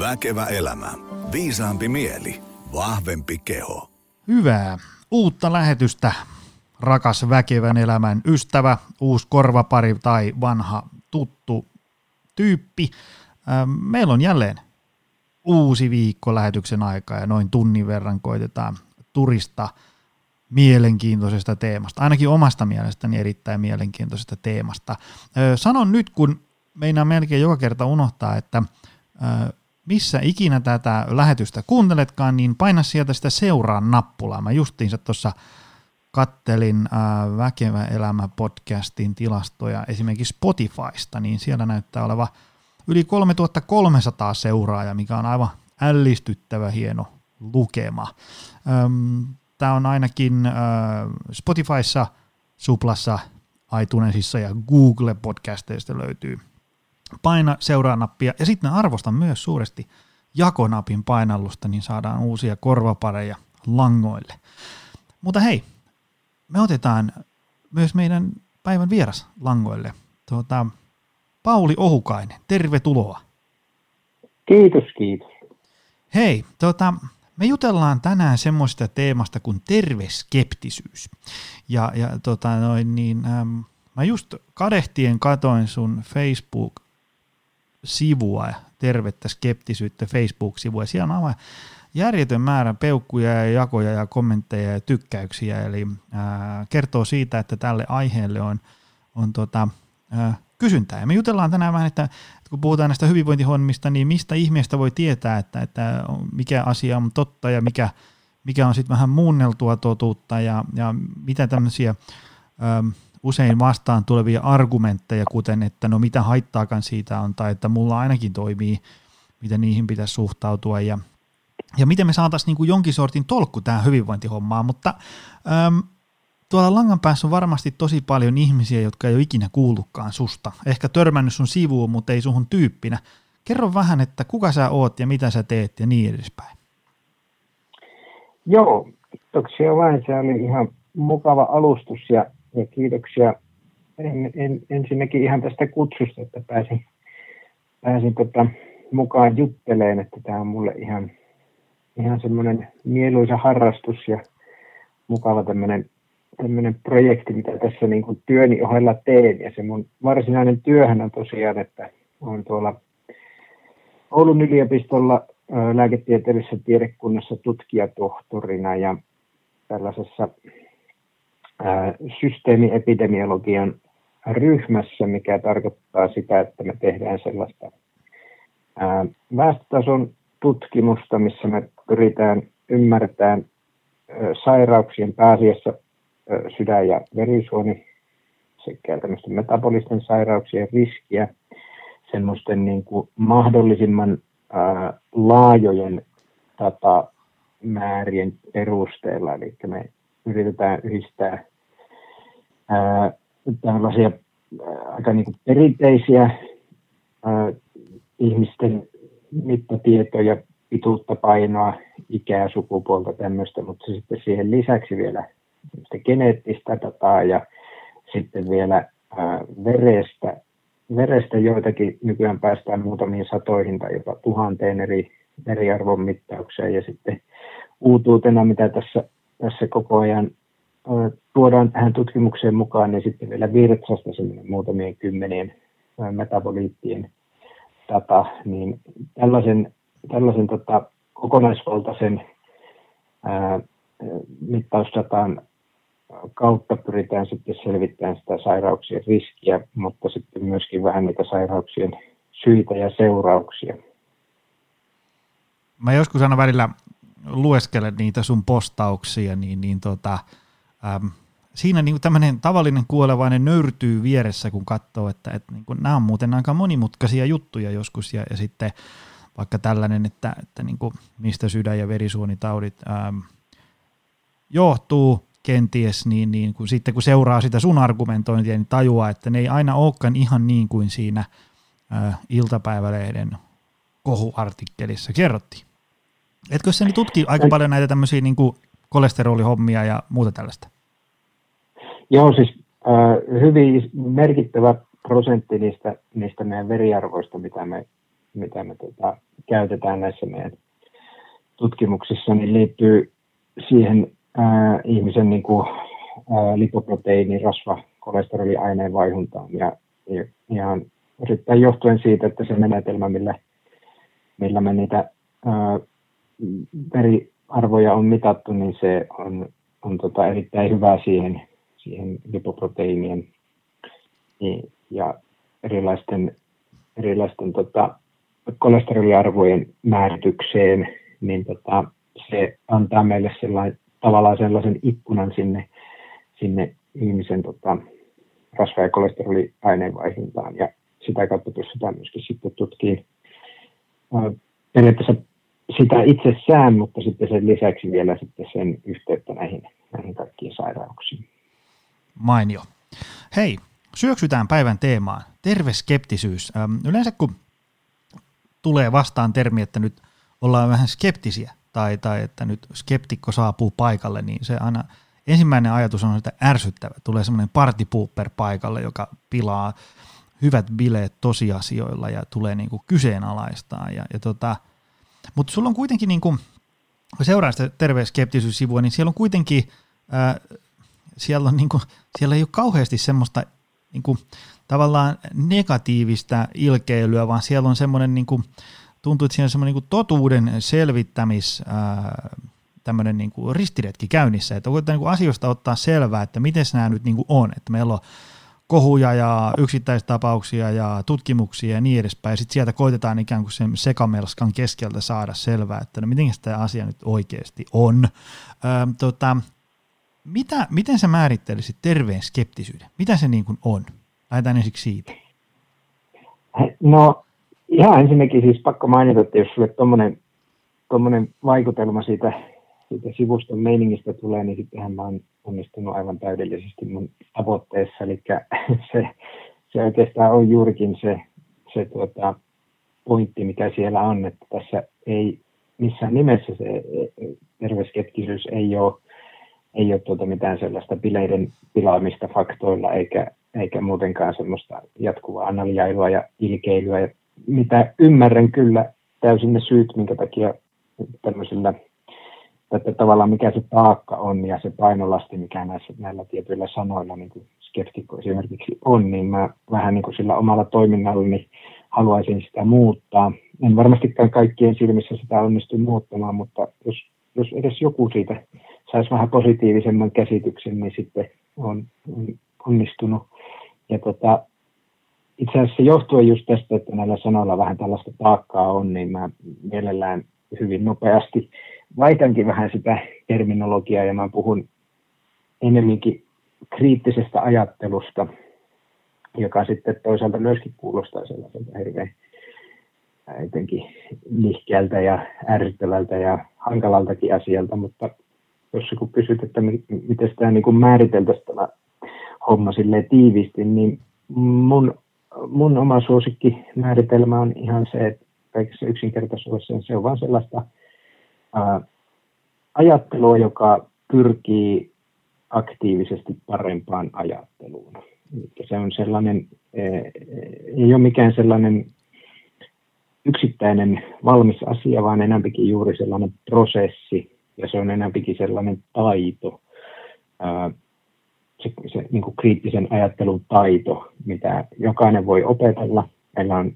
Väkevä elämä. Viisaampi mieli. Vahvempi keho. Hyvää uutta lähetystä, rakas väkevän elämän ystävä, uusi korvapari tai vanha tuttu tyyppi. Ähm, Meillä on jälleen uusi viikko lähetyksen aikaa ja noin tunnin verran koitetaan turista mielenkiintoisesta teemasta, ainakin omasta mielestäni erittäin mielenkiintoisesta teemasta. Ö, Sanon nyt, kun meinaa melkein joka kerta unohtaa, että ö, missä ikinä tätä lähetystä kuunteletkaan, niin paina sieltä sitä seuraa nappulaa. Mä justiinsa tuossa kattelin äh, Väkevä elämä podcastin tilastoja esimerkiksi Spotifysta, niin siellä näyttää oleva yli 3300 seuraajaa, mikä on aivan ällistyttävä hieno lukema. Tämä on ainakin äh, Spotifyssa, Suplassa, iTunesissa ja Google podcasteista löytyy. Paina seuraa nappia ja sitten arvostan myös suuresti jakonapin painallusta, niin saadaan uusia korvapareja langoille. Mutta hei, me otetaan myös meidän päivän vieras langoille. Tuota, Pauli Ohukainen, tervetuloa. Kiitos, kiitos. Hei, tota, me jutellaan tänään semmoista teemasta kuin terveskeptisyys. Ja, ja tota, noin, niin, äm, mä just kadehtien katoin sun Facebook-sivua, tervettä skeptisyyttä Facebook-sivua, siellä on aivan järjetön määrä peukkuja ja jakoja ja kommentteja ja tykkäyksiä, eli ää, kertoo siitä, että tälle aiheelle on, on tota, ää, kysyntää. Ja me jutellaan tänään vähän, että, että kun puhutaan näistä hyvinvointihommista, niin mistä ihmeestä voi tietää, että, että mikä asia on totta ja mikä, mikä on sitten vähän muunneltua totuutta ja, ja mitä tämmöisiä äm, usein vastaan tulevia argumentteja, kuten että no mitä haittaakaan siitä on, tai että mulla ainakin toimii, miten niihin pitäisi suhtautua ja, ja miten me saataisiin niin jonkin sortin tolkku tähän hyvinvointihommaan, mutta äm, tuolla langan päässä on varmasti tosi paljon ihmisiä, jotka ei ole ikinä kuullutkaan susta. Ehkä törmännyt sun sivuun, mutta ei suhun tyyppinä. Kerro vähän, että kuka sä oot ja mitä sä teet ja niin edespäin. Joo, kiitoksia vain. Se oli ihan mukava alustus ja, ja kiitoksia en, en, ensinnäkin ihan tästä kutsusta, että pääsin, pääsin tota, mukaan jutteleen, että tämä on mulle ihan, ihan semmoinen mieluisa harrastus ja mukava tämmöinen tämmöinen projekti, mitä tässä niin kuin työni ohella teen. Ja se mun varsinainen työhän on tosiaan, että on tuolla Oulun yliopistolla lääketieteellisessä tiedekunnassa tutkijatohtorina ja tällaisessa systeemiepidemiologian ryhmässä, mikä tarkoittaa sitä, että me tehdään sellaista väestötason tutkimusta, missä me pyritään ymmärtämään sairauksien pääasiassa sydän- ja verisuoni sekä tämmöisten metabolisten sairauksien riskiä semmoisten niin kuin mahdollisimman laajojen datamäärien perusteella. Eli me yritetään yhdistää ää, tällaisia ää, aika niin kuin perinteisiä ää, ihmisten mittatietoja, pituutta, painoa, ikää, sukupuolta, tämmöistä, mutta sitten siihen lisäksi vielä geneettistä dataa ja sitten vielä ää, verestä, verestä joitakin nykyään päästään muutamiin satoihin tai jopa tuhanteen eri veriarvon mittaukseen ja sitten uutuutena, mitä tässä, tässä koko ajan tuodaan tähän tutkimukseen mukaan, niin sitten vielä virtsasta muutamien kymmenien metaboliittien data, niin tällaisen, tällaisen tota, kokonaisvaltaisen ää, kautta pyritään sitten selvittämään sitä sairauksien riskiä, mutta sitten myöskin vähän niitä sairauksien syitä ja seurauksia. Mä joskus aina välillä lueskelen niitä sun postauksia, niin, niin tota, äm, siinä niin tämmöinen tavallinen kuolevainen nöyrtyy vieressä, kun katsoo, että, että niin kuin, nämä on muuten aika monimutkaisia juttuja joskus, ja, ja sitten vaikka tällainen, että, että niin kuin, mistä sydän- ja verisuonitaudit äm, johtuu, kenties, niin, niin kun sitten kun seuraa sitä sun argumentointia, niin tajuaa, että ne ei aina olekaan ihan niin kuin siinä ä, iltapäivälehden kohuartikkelissa kerrottiin. Etkö sä tutki aika paljon näitä tämmöisiä niin kuin kolesterolihommia ja muuta tällaista? Joo, siis äh, hyvin merkittävä prosentti niistä, niistä meidän veriarvoista, mitä me, mitä me tota, käytetään näissä meidän tutkimuksissa, niin liittyy siihen ää, ihmisen niin kuin, ää, lipoproteiini, rasva, kolesteroliaineen vaihuntaan ja, ja ihan osittain johtuen siitä, että se menetelmä, millä, millä me niitä ää, veriarvoja on mitattu, niin se on, on tota erittäin hyvä siihen, siihen lipoproteiinien ja erilaisten, erilaisten tota, kolesteroliarvojen määritykseen, niin tota, se antaa meille sellainen, tavallaan sellaisen ikkunan sinne, sinne ihmisen tota, rasva- ja kolesteroliaineenvaihduntaan. Ja sitä kautta pystytään myöskin sitten tutkimaan periaatteessa sitä itsessään, mutta sitten sen lisäksi vielä sitten sen yhteyttä näihin, näihin kaikkiin sairauksiin. Mainio. Hei, syöksytään päivän teemaan. Terve skeptisyys. Yleensä kun tulee vastaan termi, että nyt ollaan vähän skeptisiä tai, tai että nyt skeptikko saapuu paikalle, niin se aina ensimmäinen ajatus on, että ärsyttävä. Tulee semmoinen partipuupper paikalle, joka pilaa hyvät bileet tosiasioilla ja tulee niin kuin kyseenalaistaa. Ja, ja tota, mutta sulla on kuitenkin, niin kun seuraa sitä terveyskeptisyyssivua, niin siellä on kuitenkin, ää, siellä, on niin kuin, siellä ei ole kauheasti semmoista niin kuin, tavallaan negatiivista ilkeilyä, vaan siellä on semmoinen, niin kuin, tuntuu, että siellä on semmoinen niin totuuden selvittämis, ää, tämmöinen niin ristiretki käynnissä, että voidaan niin asioista ottaa selvää, että miten nämä nyt niin on, että meillä on kohuja ja yksittäistapauksia ja tutkimuksia ja niin edespäin. Sitten sieltä koitetaan ikään kuin sen sekamelskan keskeltä saada selvää, että no miten tämä asia nyt oikeasti on. Öö, tota, mitä, miten sä määrittelisit terveen skeptisyyden? Mitä se niin kuin on? Lähdetään ensiksi siitä. No ihan ensinnäkin siis pakko mainita, että jos sulle tuommoinen vaikutelma siitä, siitä sivuston meiningistä tulee, niin sittenhän mä oon onnistunut aivan täydellisesti mun tavoitteessa. Eli se, se oikeastaan on juurikin se, se tuota, pointti, mikä siellä on, että tässä ei missään nimessä se terveyskeptisyys ei ole, ei ole tuota mitään sellaista bileiden pilaamista faktoilla eikä, eikä muutenkaan semmoista jatkuvaa analjailua ja ilkeilyä. Ja mitä ymmärrän kyllä täysin ne syyt, minkä takia tämmöisillä että tavallaan mikä se taakka on ja se painolasti, mikä näissä, näillä tietyillä sanoilla, niin kuin skeptikko esimerkiksi on, niin mä vähän niin kuin sillä omalla toiminnallani haluaisin sitä muuttaa. En varmastikaan kaikkien silmissä sitä onnistu muuttamaan, mutta jos, jos edes joku siitä saisi vähän positiivisemman käsityksen, niin sitten on, on onnistunut. Ja tota, itse asiassa johtuen just tästä, että näillä sanoilla vähän tällaista taakkaa on, niin mä mielellään hyvin nopeasti. Vaihtankin vähän sitä terminologiaa ja mä puhun enemmänkin kriittisestä ajattelusta, joka sitten toisaalta myöskin kuulostaa sellaiselta hirveän jotenkin nihkeältä ja ärsyttävältä ja hankalaltakin asialta, mutta jos kun kysyt, että miten tämä niin määriteltäisiin tämä homma silleen tiiviisti, niin mun, mun oma suosikki määritelmä on ihan se, että kaikessa yksinkertaisuudessa se on vain sellaista ää, ajattelua, joka pyrkii aktiivisesti parempaan ajatteluun. Eli se on sellainen, ei ole mikään sellainen yksittäinen valmis asia, vaan enemmänkin juuri sellainen prosessi ja se on enemmänkin sellainen taito, se, se niin kuin kriittisen ajattelun taito, mitä jokainen voi opetella. Meillä on,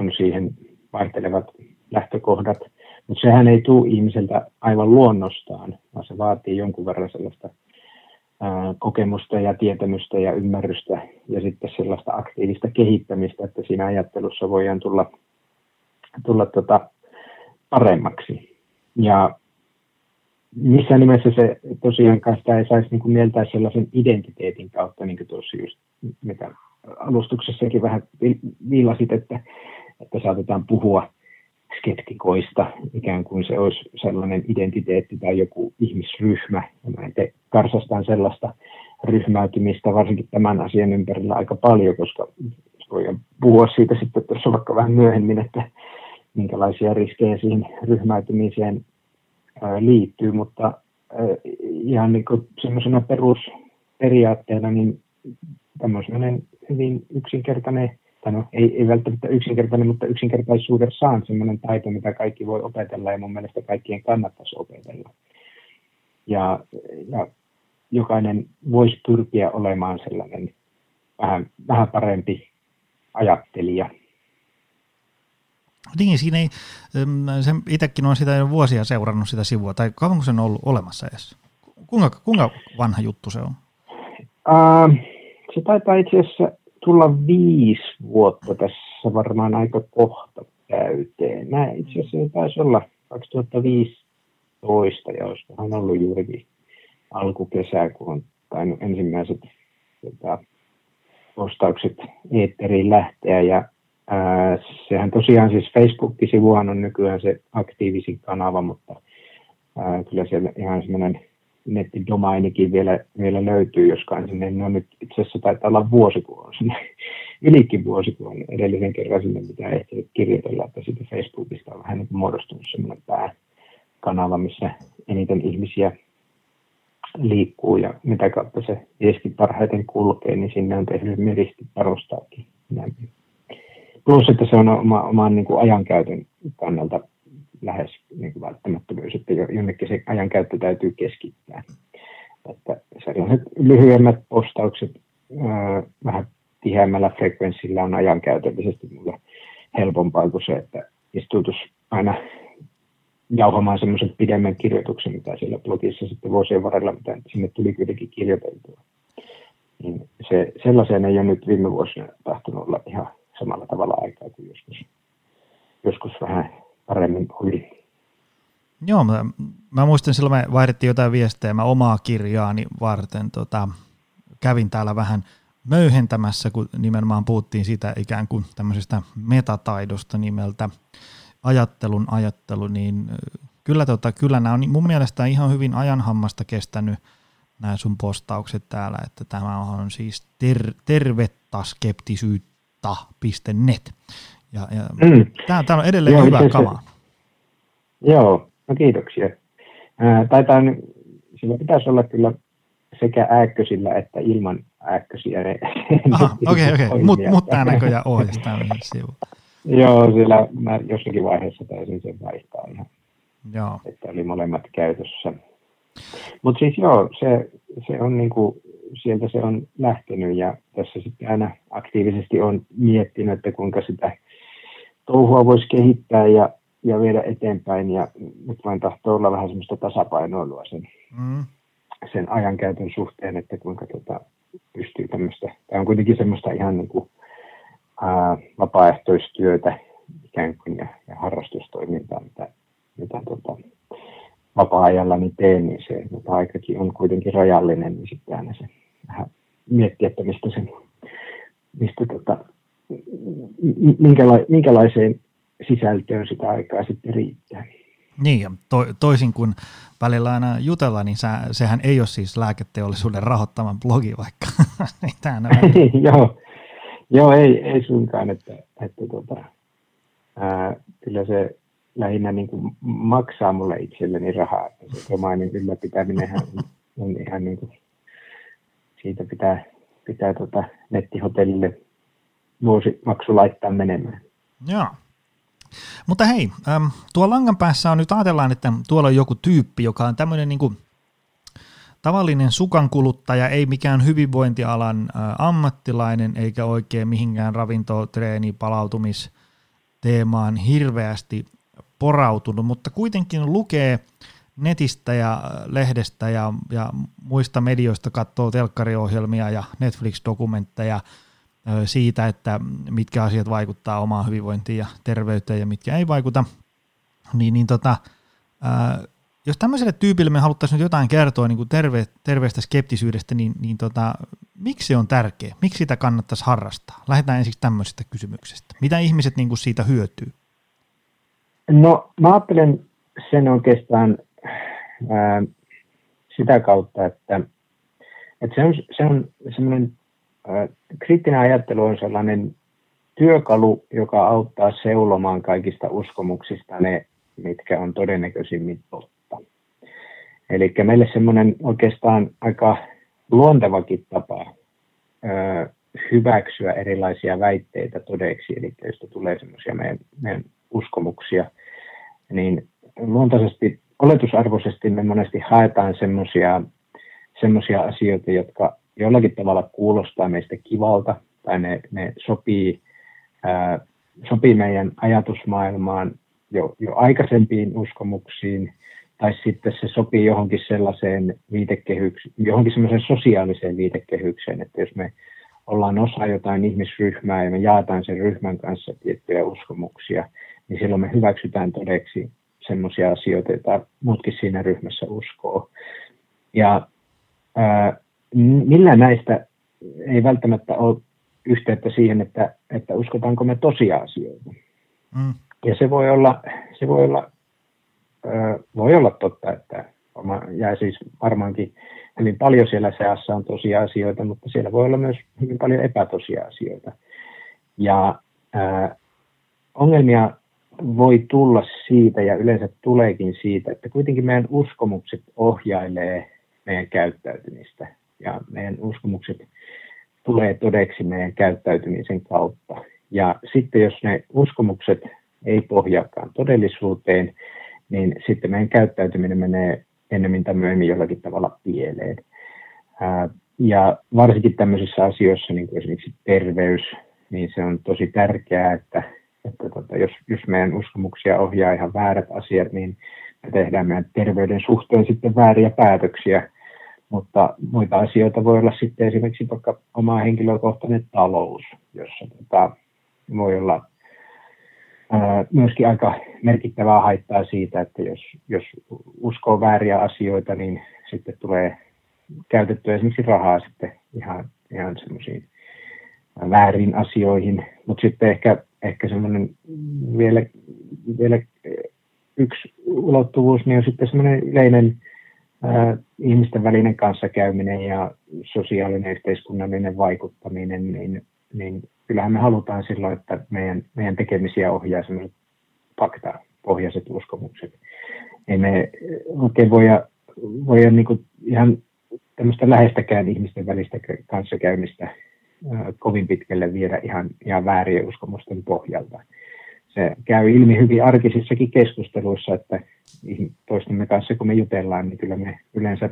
on siihen vaihtelevat lähtökohdat, mutta sehän ei tule ihmiseltä aivan luonnostaan, vaan se vaatii jonkun verran sellaista kokemusta ja tietämystä ja ymmärrystä ja sitten sellaista aktiivista kehittämistä, että siinä ajattelussa voidaan tulla, tulla tota paremmaksi. Ja missään nimessä se tosiaankaan sitä ei saisi niin mieltää sellaisen identiteetin kautta, niin kuin tuossa just, mitä alustuksessakin vähän viilasit, että, että saatetaan puhua skeptikoista, ikään kuin se olisi sellainen identiteetti tai joku ihmisryhmä. Ja mä karsastan sellaista ryhmäytymistä varsinkin tämän asian ympärillä aika paljon, koska voidaan puhua siitä sitten tuossa vaikka vähän myöhemmin, että minkälaisia riskejä siihen ryhmäytymiseen liittyy, mutta ihan niin kuin perusperiaatteena niin tämmöinen hyvin yksinkertainen tai no, ei, ei välttämättä yksinkertainen, mutta yksinkertaisuudessaan semmoinen taito, mitä kaikki voi opetella ja mun mielestä kaikkien kannattaisi opetella. Ja, ja jokainen voisi pyrkiä olemaan sellainen vähän, vähän parempi ajattelija. Niin, siinä ei, se, itsekin on sitä jo vuosia seurannut sitä sivua, tai kauanko se on ollut olemassa edes? Kuinka, kuinka vanha juttu se on? Uh, se taitaa itse asiassa tulla viisi vuotta tässä varmaan aika kohta täyteen. Mä itse asiassa taisi olla 2015 ja olisikohan ollut juurikin alkukesää, kun on tainnut ensimmäiset tota, postaukset eetteriin lähteä. Ja ää, sehän tosiaan siis Facebook-sivuhan on nykyään se aktiivisin kanava, mutta ää, kyllä siellä ihan semmoinen nettidomainikin vielä, vielä löytyy, joskaan sinne, no nyt itse asiassa taitaa olla vuosi, kun on sinne, ylikin vuosi, kun on edellisen kerran sinne mitä ehtinyt kirjoitella, että siitä Facebookista on vähän niin muodostunut semmoinen pääkanava, missä eniten ihmisiä liikkuu ja mitä kautta se viesti parhaiten kulkee, niin sinne on tehnyt meristi parostaakin. Plus, että se on oma, oman niin ajankäytön kannalta lähes niin kuin välttämättömyys, että jonnekin se ajankäyttö täytyy keskittää. Että sellaiset lyhyemmät postaukset ää, vähän tiheämmällä frekvenssillä on ajankäytöllisesti mulle helpompaa kuin se, että istuutus aina jauhamaan semmoisen pidemmän kirjoituksen, mitä siellä blogissa sitten vuosien varrella, mitä sinne tuli kuitenkin kirjoiteltua. Niin se, sellaiseen ei ole nyt viime vuosina tahtonut olla ihan samalla tavalla aikaa kuin joskus, joskus vähän paremmin oli. Joo, mä, mä muistan silloin me vaihdettiin jotain viestejä, mä omaa kirjaani varten tota, kävin täällä vähän möyhentämässä, kun nimenomaan puhuttiin siitä ikään kuin tämmöisestä metataidosta nimeltä ajattelun ajattelu, niin kyllä, tota, kyllä nämä on mun mielestä ihan hyvin ajanhammasta kestänyt nämä sun postaukset täällä, että tämä on siis ter, tervettä skeptisyyttä.net. Ja, ja mm. tämä, tämä on edelleen Joo, hyvä kama. Joo, no kiitoksia. Ää, taitaa, sillä pitäisi olla kyllä sekä ääkkösillä että ilman ääkkösiä. Okei, okei, okay, mutta mut tämä näköjään ohjastaa sivu. Joo, sillä mä jossakin vaiheessa taisin sen vaihtaa ihan, joo. että oli molemmat käytössä. Mutta siis joo, se, se on niinku, sieltä se on lähtenyt ja tässä sitten aina aktiivisesti on miettinyt, että kuinka sitä touhua voisi kehittää ja, ja viedä eteenpäin ja nyt vain tahtoo olla vähän semmoista tasapainoilua sen, mm. sen ajankäytön suhteen, että kuinka tota, pystyy tämmöistä, tämä on kuitenkin semmoista ihan niin kuin ää, vapaaehtoistyötä ikään kuin ja, ja harrastustoimintaa, mitä, mitä tota, vapaa-ajallani teen, niin se vapaa-aikakin on kuitenkin rajallinen, niin sitten aina se vähän miettiä, että mistä, sen, mistä tota, minkäla- minkälaiseen sisältöön sitä aikaa sitten riittää. Niin, ja to, toisin kuin välillä aina jutella, niin sä, sehän ei ole siis lääketeollisuuden rahoittaman blogi vaikka. Joo, Joo, ei, ei suinkaan, että, että tota, ää, kyllä se lähinnä niin kuin maksaa mulle itselleni rahaa. Että se omainen ylläpitäminen on, on ihan niin kuin, siitä pitää, pitää tota nettihotellille vuosimaksu laittaa menemään. Joo. Mutta hei, tuo langan päässä on nyt ajatellaan, että tuolla on joku tyyppi, joka on tämmöinen niin kuin tavallinen sukankuluttaja, ei mikään hyvinvointialan ammattilainen eikä oikein mihinkään ravinto, treeni, palautumisteemaan hirveästi porautunut, mutta kuitenkin lukee netistä ja lehdestä ja, ja muista medioista, katsoo telkkariohjelmia ja Netflix-dokumentteja siitä, että mitkä asiat vaikuttaa omaan hyvinvointiin ja terveyteen ja mitkä ei vaikuta, niin, niin tota, ää, jos tämmöiselle tyypille me haluttaisiin nyt jotain kertoa niin kuin terve, terveestä skeptisyydestä, niin, niin tota, miksi se on tärkeä? Miksi sitä kannattaisi harrastaa? Lähdetään ensiksi tämmöisestä kysymyksestä. Mitä ihmiset niin kuin siitä hyötyy? No mä ajattelen sen oikeastaan ää, sitä kautta, että, että se on, se on semmoinen kriittinen ajattelu on sellainen työkalu, joka auttaa seulomaan kaikista uskomuksista ne, mitkä on todennäköisimmin totta. Eli meille semmoinen oikeastaan aika luontevakin tapa hyväksyä erilaisia väitteitä todeksi, eli jos tulee semmoisia meidän, meidän uskomuksia, niin luontaisesti, oletusarvoisesti me monesti haetaan semmoisia semmoisia asioita, jotka jollakin tavalla kuulostaa meistä kivalta, tai ne, ne sopii, ää, sopii meidän ajatusmaailmaan jo, jo aikaisempiin uskomuksiin, tai sitten se sopii johonkin sellaiseen viitekehykseen, johonkin semmoiseen sosiaaliseen viitekehykseen, että jos me ollaan osa jotain ihmisryhmää ja me jaetaan sen ryhmän kanssa tiettyjä uskomuksia, niin silloin me hyväksytään todeksi semmoisia asioita, joita muutkin siinä ryhmässä uskoo. Ja ää, millään näistä ei välttämättä ole yhteyttä siihen, että, että uskotaanko me tosiasioita. Mm. Ja se voi olla, se voi olla, ää, voi olla totta, että oma, ja siis varmaankin hyvin paljon siellä seassa on tosiasioita, mutta siellä voi olla myös hyvin paljon epätosiasioita. Ja ää, ongelmia voi tulla siitä ja yleensä tuleekin siitä, että kuitenkin meidän uskomukset ohjailee meidän käyttäytymistä ja meidän uskomukset tulee todeksi meidän käyttäytymisen kautta. Ja sitten jos ne uskomukset ei pohjaakaan todellisuuteen, niin sitten meidän käyttäytyminen menee ennemmin tai myöhemmin jollakin tavalla pieleen. Ja varsinkin tämmöisissä asioissa, niin kuin esimerkiksi terveys, niin se on tosi tärkeää, että, että tota, jos, jos meidän uskomuksia ohjaa ihan väärät asiat, niin me tehdään meidän terveyden suhteen sitten vääriä päätöksiä, mutta muita asioita voi olla sitten esimerkiksi vaikka oma henkilökohtainen talous, jossa tota, voi olla ää, myöskin aika merkittävää haittaa siitä, että jos, jos uskoo vääriä asioita, niin sitten tulee käytettyä esimerkiksi rahaa sitten ihan, ihan semmoisiin väärin asioihin, mutta sitten ehkä, ehkä semmoinen vielä, vielä yksi ulottuvuus, niin on sitten semmoinen yleinen ihmisten välinen kanssakäyminen ja sosiaalinen yhteiskunnallinen vaikuttaminen, niin, niin kyllähän me halutaan silloin, että meidän, meidän tekemisiä ohjaa sellaiset faktapohjaiset uskomukset. Ei me oikein voida, voida niin kuin ihan tämmöistä lähestäkään ihmisten välistä kanssakäymistä kovin pitkälle viedä ihan, ihan väärien uskomusten pohjalta. Se käy ilmi hyvin arkisissakin keskusteluissa, että toistemme kanssa kun me jutellaan, niin kyllä me yleensä,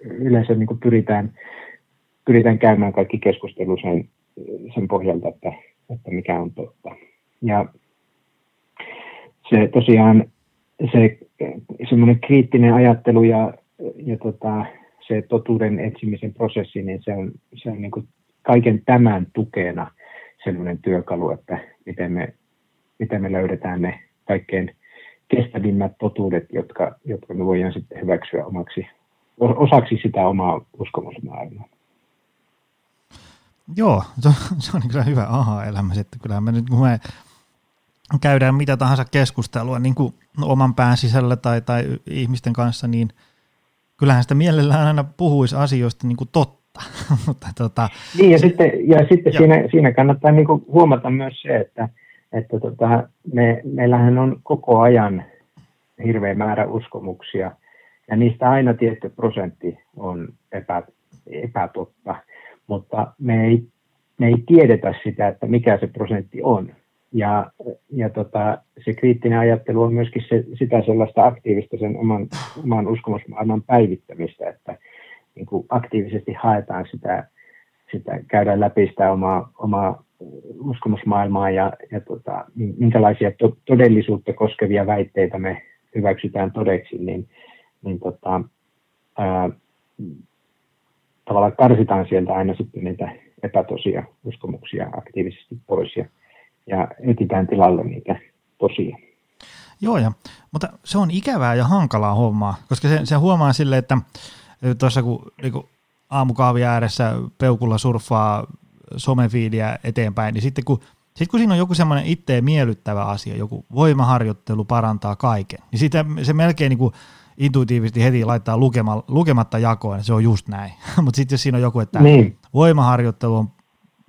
yleensä niin pyritään, pyritään käymään kaikki keskustelu sen, sen pohjalta, että, että mikä on totta. Ja se tosiaan se semmoinen kriittinen ajattelu ja, ja tota, se totuuden etsimisen prosessi, niin se on, se on niin kaiken tämän tukena semmoinen työkalu, että miten me, miten me löydetään ne kaikkein kestävimmät totuudet, jotka, jotka me voidaan sitten hyväksyä omaksi, osaksi sitä omaa uskomusmaailmaa. Joo, se on, se on kyllä hyvä aha-elämä. Että kyllä me nyt, kun me käydään mitä tahansa keskustelua niin kuin oman pään sisällä tai, tai ihmisten kanssa, niin kyllähän sitä mielellään aina puhuisi asioista niin kuin totta. Mutta, tota, niin, ja se, sitten, ja sitten siinä, siinä kannattaa niin kuin huomata myös se, että – että tota, me, meillähän on koko ajan hirveä määrä uskomuksia, ja niistä aina tietty prosentti on epä, epätotta, mutta me ei, me ei tiedetä sitä, että mikä se prosentti on. Ja, ja tota, se kriittinen ajattelu on myöskin se, sitä sellaista aktiivista sen oman, oman uskomusmaailman päivittämistä, että niin kuin aktiivisesti haetaan sitä, sitä, käydään läpi sitä omaa, omaa uskomusmaailmaa ja, ja tota, minkälaisia to, todellisuutta koskevia väitteitä me hyväksytään todeksi, niin, niin tota, ää, tavallaan karsitaan sieltä aina sitten niitä epätosia uskomuksia aktiivisesti pois ja, ja etitään tilalle niitä tosia. Joo, ja, mutta se on ikävää ja hankalaa hommaa, koska se, se huomaa sille, että tuossa kun niin kun aamukahvi ääressä peukulla surffaa somefiidiä eteenpäin, niin sitten kun, sitten kun siinä on joku semmoinen itteen miellyttävä asia, joku voimaharjoittelu parantaa kaiken, niin sitä se melkein niin kuin intuitiivisesti heti laittaa lukema, lukematta jakoon, että se on just näin. Mutta sitten jos siinä on joku, että niin. voimaharjoittelu on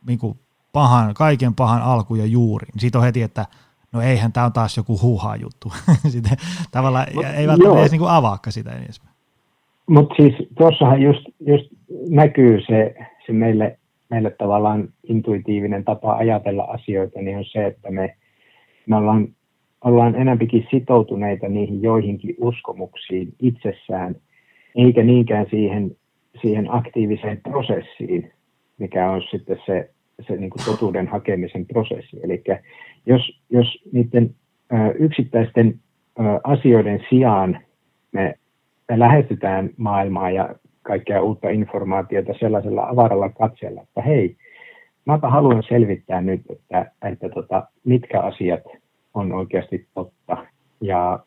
niin kuin pahan, kaiken pahan alku ja juuri, niin siitä on heti, että no eihän tämä on taas joku huuhaa juttu. sitten tavallaan Mut, ei välttämättä edes niin avaakka sitä edespäin. Mutta siis tuossahan just, just näkyy se, se meille meille tavallaan intuitiivinen tapa ajatella asioita, niin on se, että me, me ollaan, ollaan enemmänkin sitoutuneita niihin joihinkin uskomuksiin itsessään, eikä niinkään siihen, siihen aktiiviseen prosessiin, mikä on sitten se, se niin kuin totuuden hakemisen prosessi. Eli jos, jos niiden yksittäisten asioiden sijaan me, me lähestytään maailmaa ja kaikkea uutta informaatiota sellaisella avaralla katseella, että hei, mäpä haluan selvittää nyt, että, että tota, mitkä asiat on oikeasti totta. Ja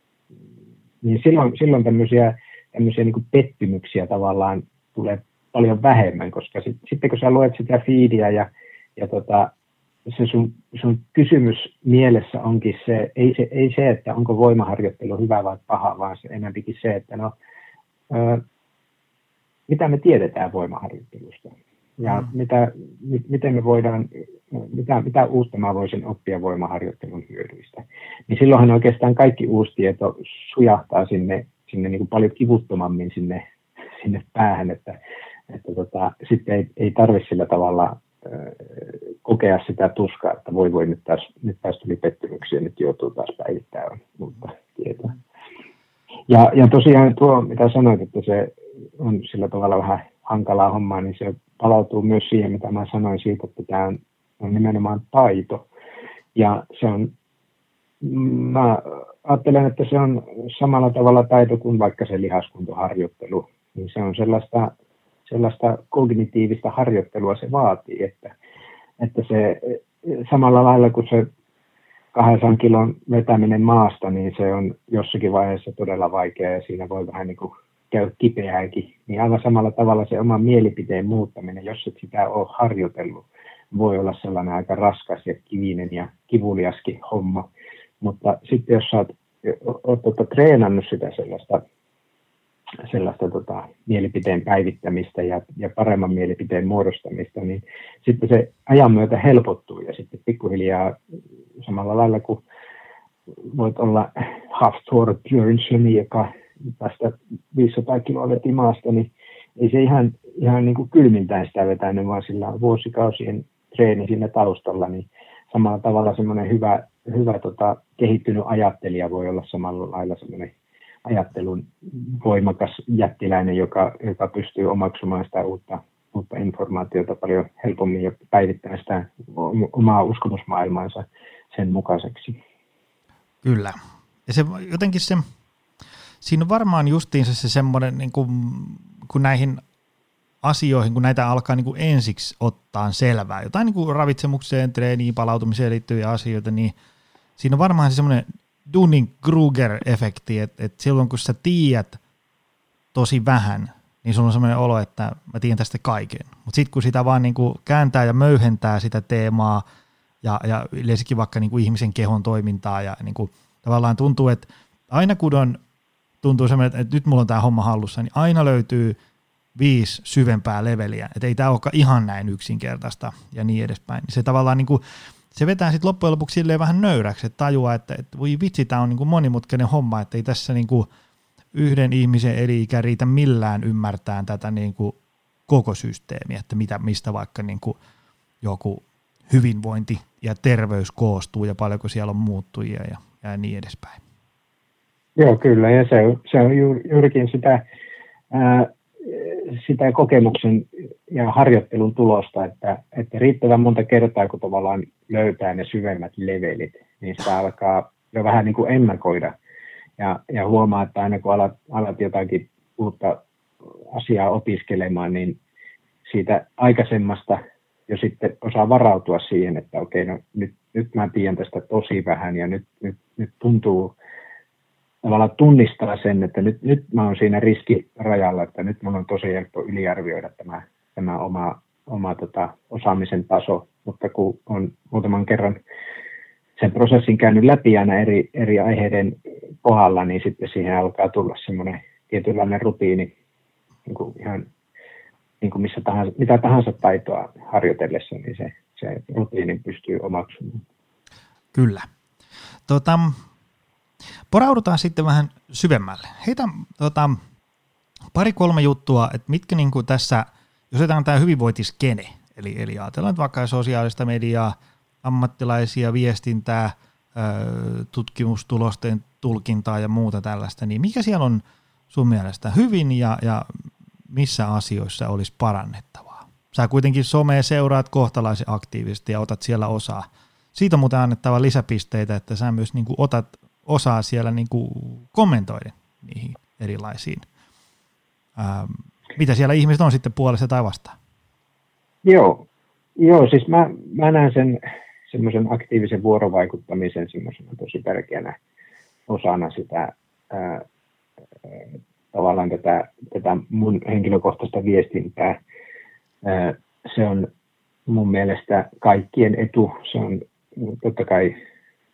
niin silloin, silloin tämmöisiä, tämmöisiä niin pettymyksiä tavallaan tulee paljon vähemmän, koska sit, sitten kun sä luet sitä feedia ja, ja tota, se sun, sun kysymys mielessä onkin se ei, se, ei se, että onko voimaharjoittelu hyvä vai paha, vaan se enemmänkin se, että no, mitä me tiedetään voimaharjoittelusta ja mm. mitä, mi, miten me voidaan, mitä, mitä uutta mä voisin oppia voimaharjoittelun hyödyistä. Niin silloinhan oikeastaan kaikki uusi tieto sujahtaa sinne, sinne niin kuin paljon kivuttomammin sinne, sinne päähän, että, että tota, sitten ei, ei tarvitse sillä tavalla kokea sitä tuskaa, että voi voi nyt taas, nyt taas tuli pettymyksiä, nyt joutuu taas päivittämään uutta tietoa. Ja, ja tosiaan tuo, mitä sanoit, että se on sillä tavalla vähän hankalaa hommaa, niin se palautuu myös siihen, mitä mä sanoin siitä, että tämä on, nimenomaan taito. Ja se on, mä ajattelen, että se on samalla tavalla taito kuin vaikka se lihaskuntoharjoittelu. Niin se on sellaista, sellaista kognitiivista harjoittelua se vaatii, että, että se samalla lailla kuin se 200 kilon vetäminen maasta, niin se on jossakin vaiheessa todella vaikea ja siinä voi vähän niin kuin käy kipeääkin, niin aivan samalla tavalla se oman mielipiteen muuttaminen, jos et sitä ole harjoitellut, voi olla sellainen aika raskas ja kivinen ja kivuliaskin homma. Mutta sitten jos sä oot, oot, oot treenannut sitä sellaista, sellaista tota, mielipiteen päivittämistä ja, ja paremman mielipiteen muodostamista, niin sitten se ajan myötä helpottuu ja sitten pikkuhiljaa samalla lailla kuin voit olla half tour joka tästä 500 kiloa veti maasta, niin ei se ihan, ihan niin kuin kylmintään sitä vetänyt, vaan sillä on vuosikausien treeni siinä taustalla, niin samalla tavalla semmoinen hyvä, hyvä tota, kehittynyt ajattelija voi olla samalla lailla semmoinen ajattelun voimakas jättiläinen, joka, joka pystyy omaksumaan sitä uutta, uutta informaatiota paljon helpommin ja päivittämään sitä omaa uskomusmaailmaansa sen mukaiseksi. Kyllä. Ja se jotenkin se, siinä on varmaan justiinsa se semmoinen, niin kuin, kun näihin asioihin, kun näitä alkaa niin kuin ensiksi ottaa selvää, jotain niin kuin ravitsemukseen, treeniin, palautumiseen liittyviä asioita, niin siinä on varmaan se semmoinen Dunning-Kruger-efekti, että, että silloin kun sä tiedät tosi vähän, niin sulla on semmoinen olo, että mä tiedän tästä kaiken. Mutta sitten kun sitä vaan niin kuin kääntää ja möyhentää sitä teemaa ja, ja yleensäkin vaikka niin kuin ihmisen kehon toimintaa ja niin kuin tavallaan tuntuu, että aina kun on tuntuu semmoinen, että nyt mulla on tämä homma hallussa, niin aina löytyy viisi syvempää leveliä, että ei tämä olekaan ihan näin yksinkertaista ja niin edespäin. Se tavallaan niin kuin, se vetää sitten loppujen lopuksi silleen vähän nöyräksi, että tajuaa, että, että voi vitsi, tämä on niin kuin monimutkainen homma, että ei tässä niin kuin yhden ihmisen eli-ikä riitä millään ymmärtää tätä niin kuin koko systeemiä, että mitä, mistä vaikka niin kuin joku hyvinvointi ja terveys koostuu ja paljonko siellä on muuttujia ja, ja niin edespäin. Joo, kyllä, ja se, se on juurikin sitä, ää, sitä kokemuksen ja harjoittelun tulosta, että, että riittävän monta kertaa, kun tavallaan löytää ne syvemmät levelit, niin sitä alkaa jo vähän niin kuin ennakoida. Ja, ja huomaa, että aina kun alat, alat jotakin uutta asiaa opiskelemaan, niin siitä aikaisemmasta jo sitten osaa varautua siihen, että okei, no nyt, nyt mä tiedän tästä tosi vähän ja nyt, nyt, nyt tuntuu tavallaan tunnistaa sen, että nyt, nyt mä oon siinä riskirajalla, että nyt mun on tosi helppo yliarvioida tämä, tämä oma, oma tota, osaamisen taso, mutta kun on muutaman kerran sen prosessin käynyt läpi aina eri, eri aiheiden kohdalla, niin sitten siihen alkaa tulla semmoinen tietynlainen rutiini niin kuin ihan niin kuin missä tahansa, mitä tahansa taitoa harjoitellessa, niin se, se rutiini pystyy omaksumaan. Kyllä. Tota, Poraudutaan sitten vähän syvemmälle. Heitä tota, pari-kolme juttua, että mitkä niin kuin tässä, jos otetaan tämä hyvinvointiskene, Eli, eli ajatellaan että vaikka sosiaalista mediaa, ammattilaisia, viestintää, tutkimustulosten tulkintaa ja muuta tällaista, niin mikä siellä on sun mielestä hyvin ja, ja missä asioissa olisi parannettavaa? Sä kuitenkin somea seuraat kohtalaisen aktiivisesti ja otat siellä osaa. Siitä on muuten annettava lisäpisteitä, että sä myös niin kuin otat osaa siellä niin kuin kommentoida niihin erilaisiin. Ähm, mitä siellä ihmiset on sitten puolesta tai vastaan? Joo, Joo siis mä, mä näen sen semmoisen aktiivisen vuorovaikuttamisen semmoisena tosi tärkeänä osana sitä ää, tavallaan tätä, tätä mun henkilökohtaista viestintää. Ää, se on mun mielestä kaikkien etu. Se on totta kai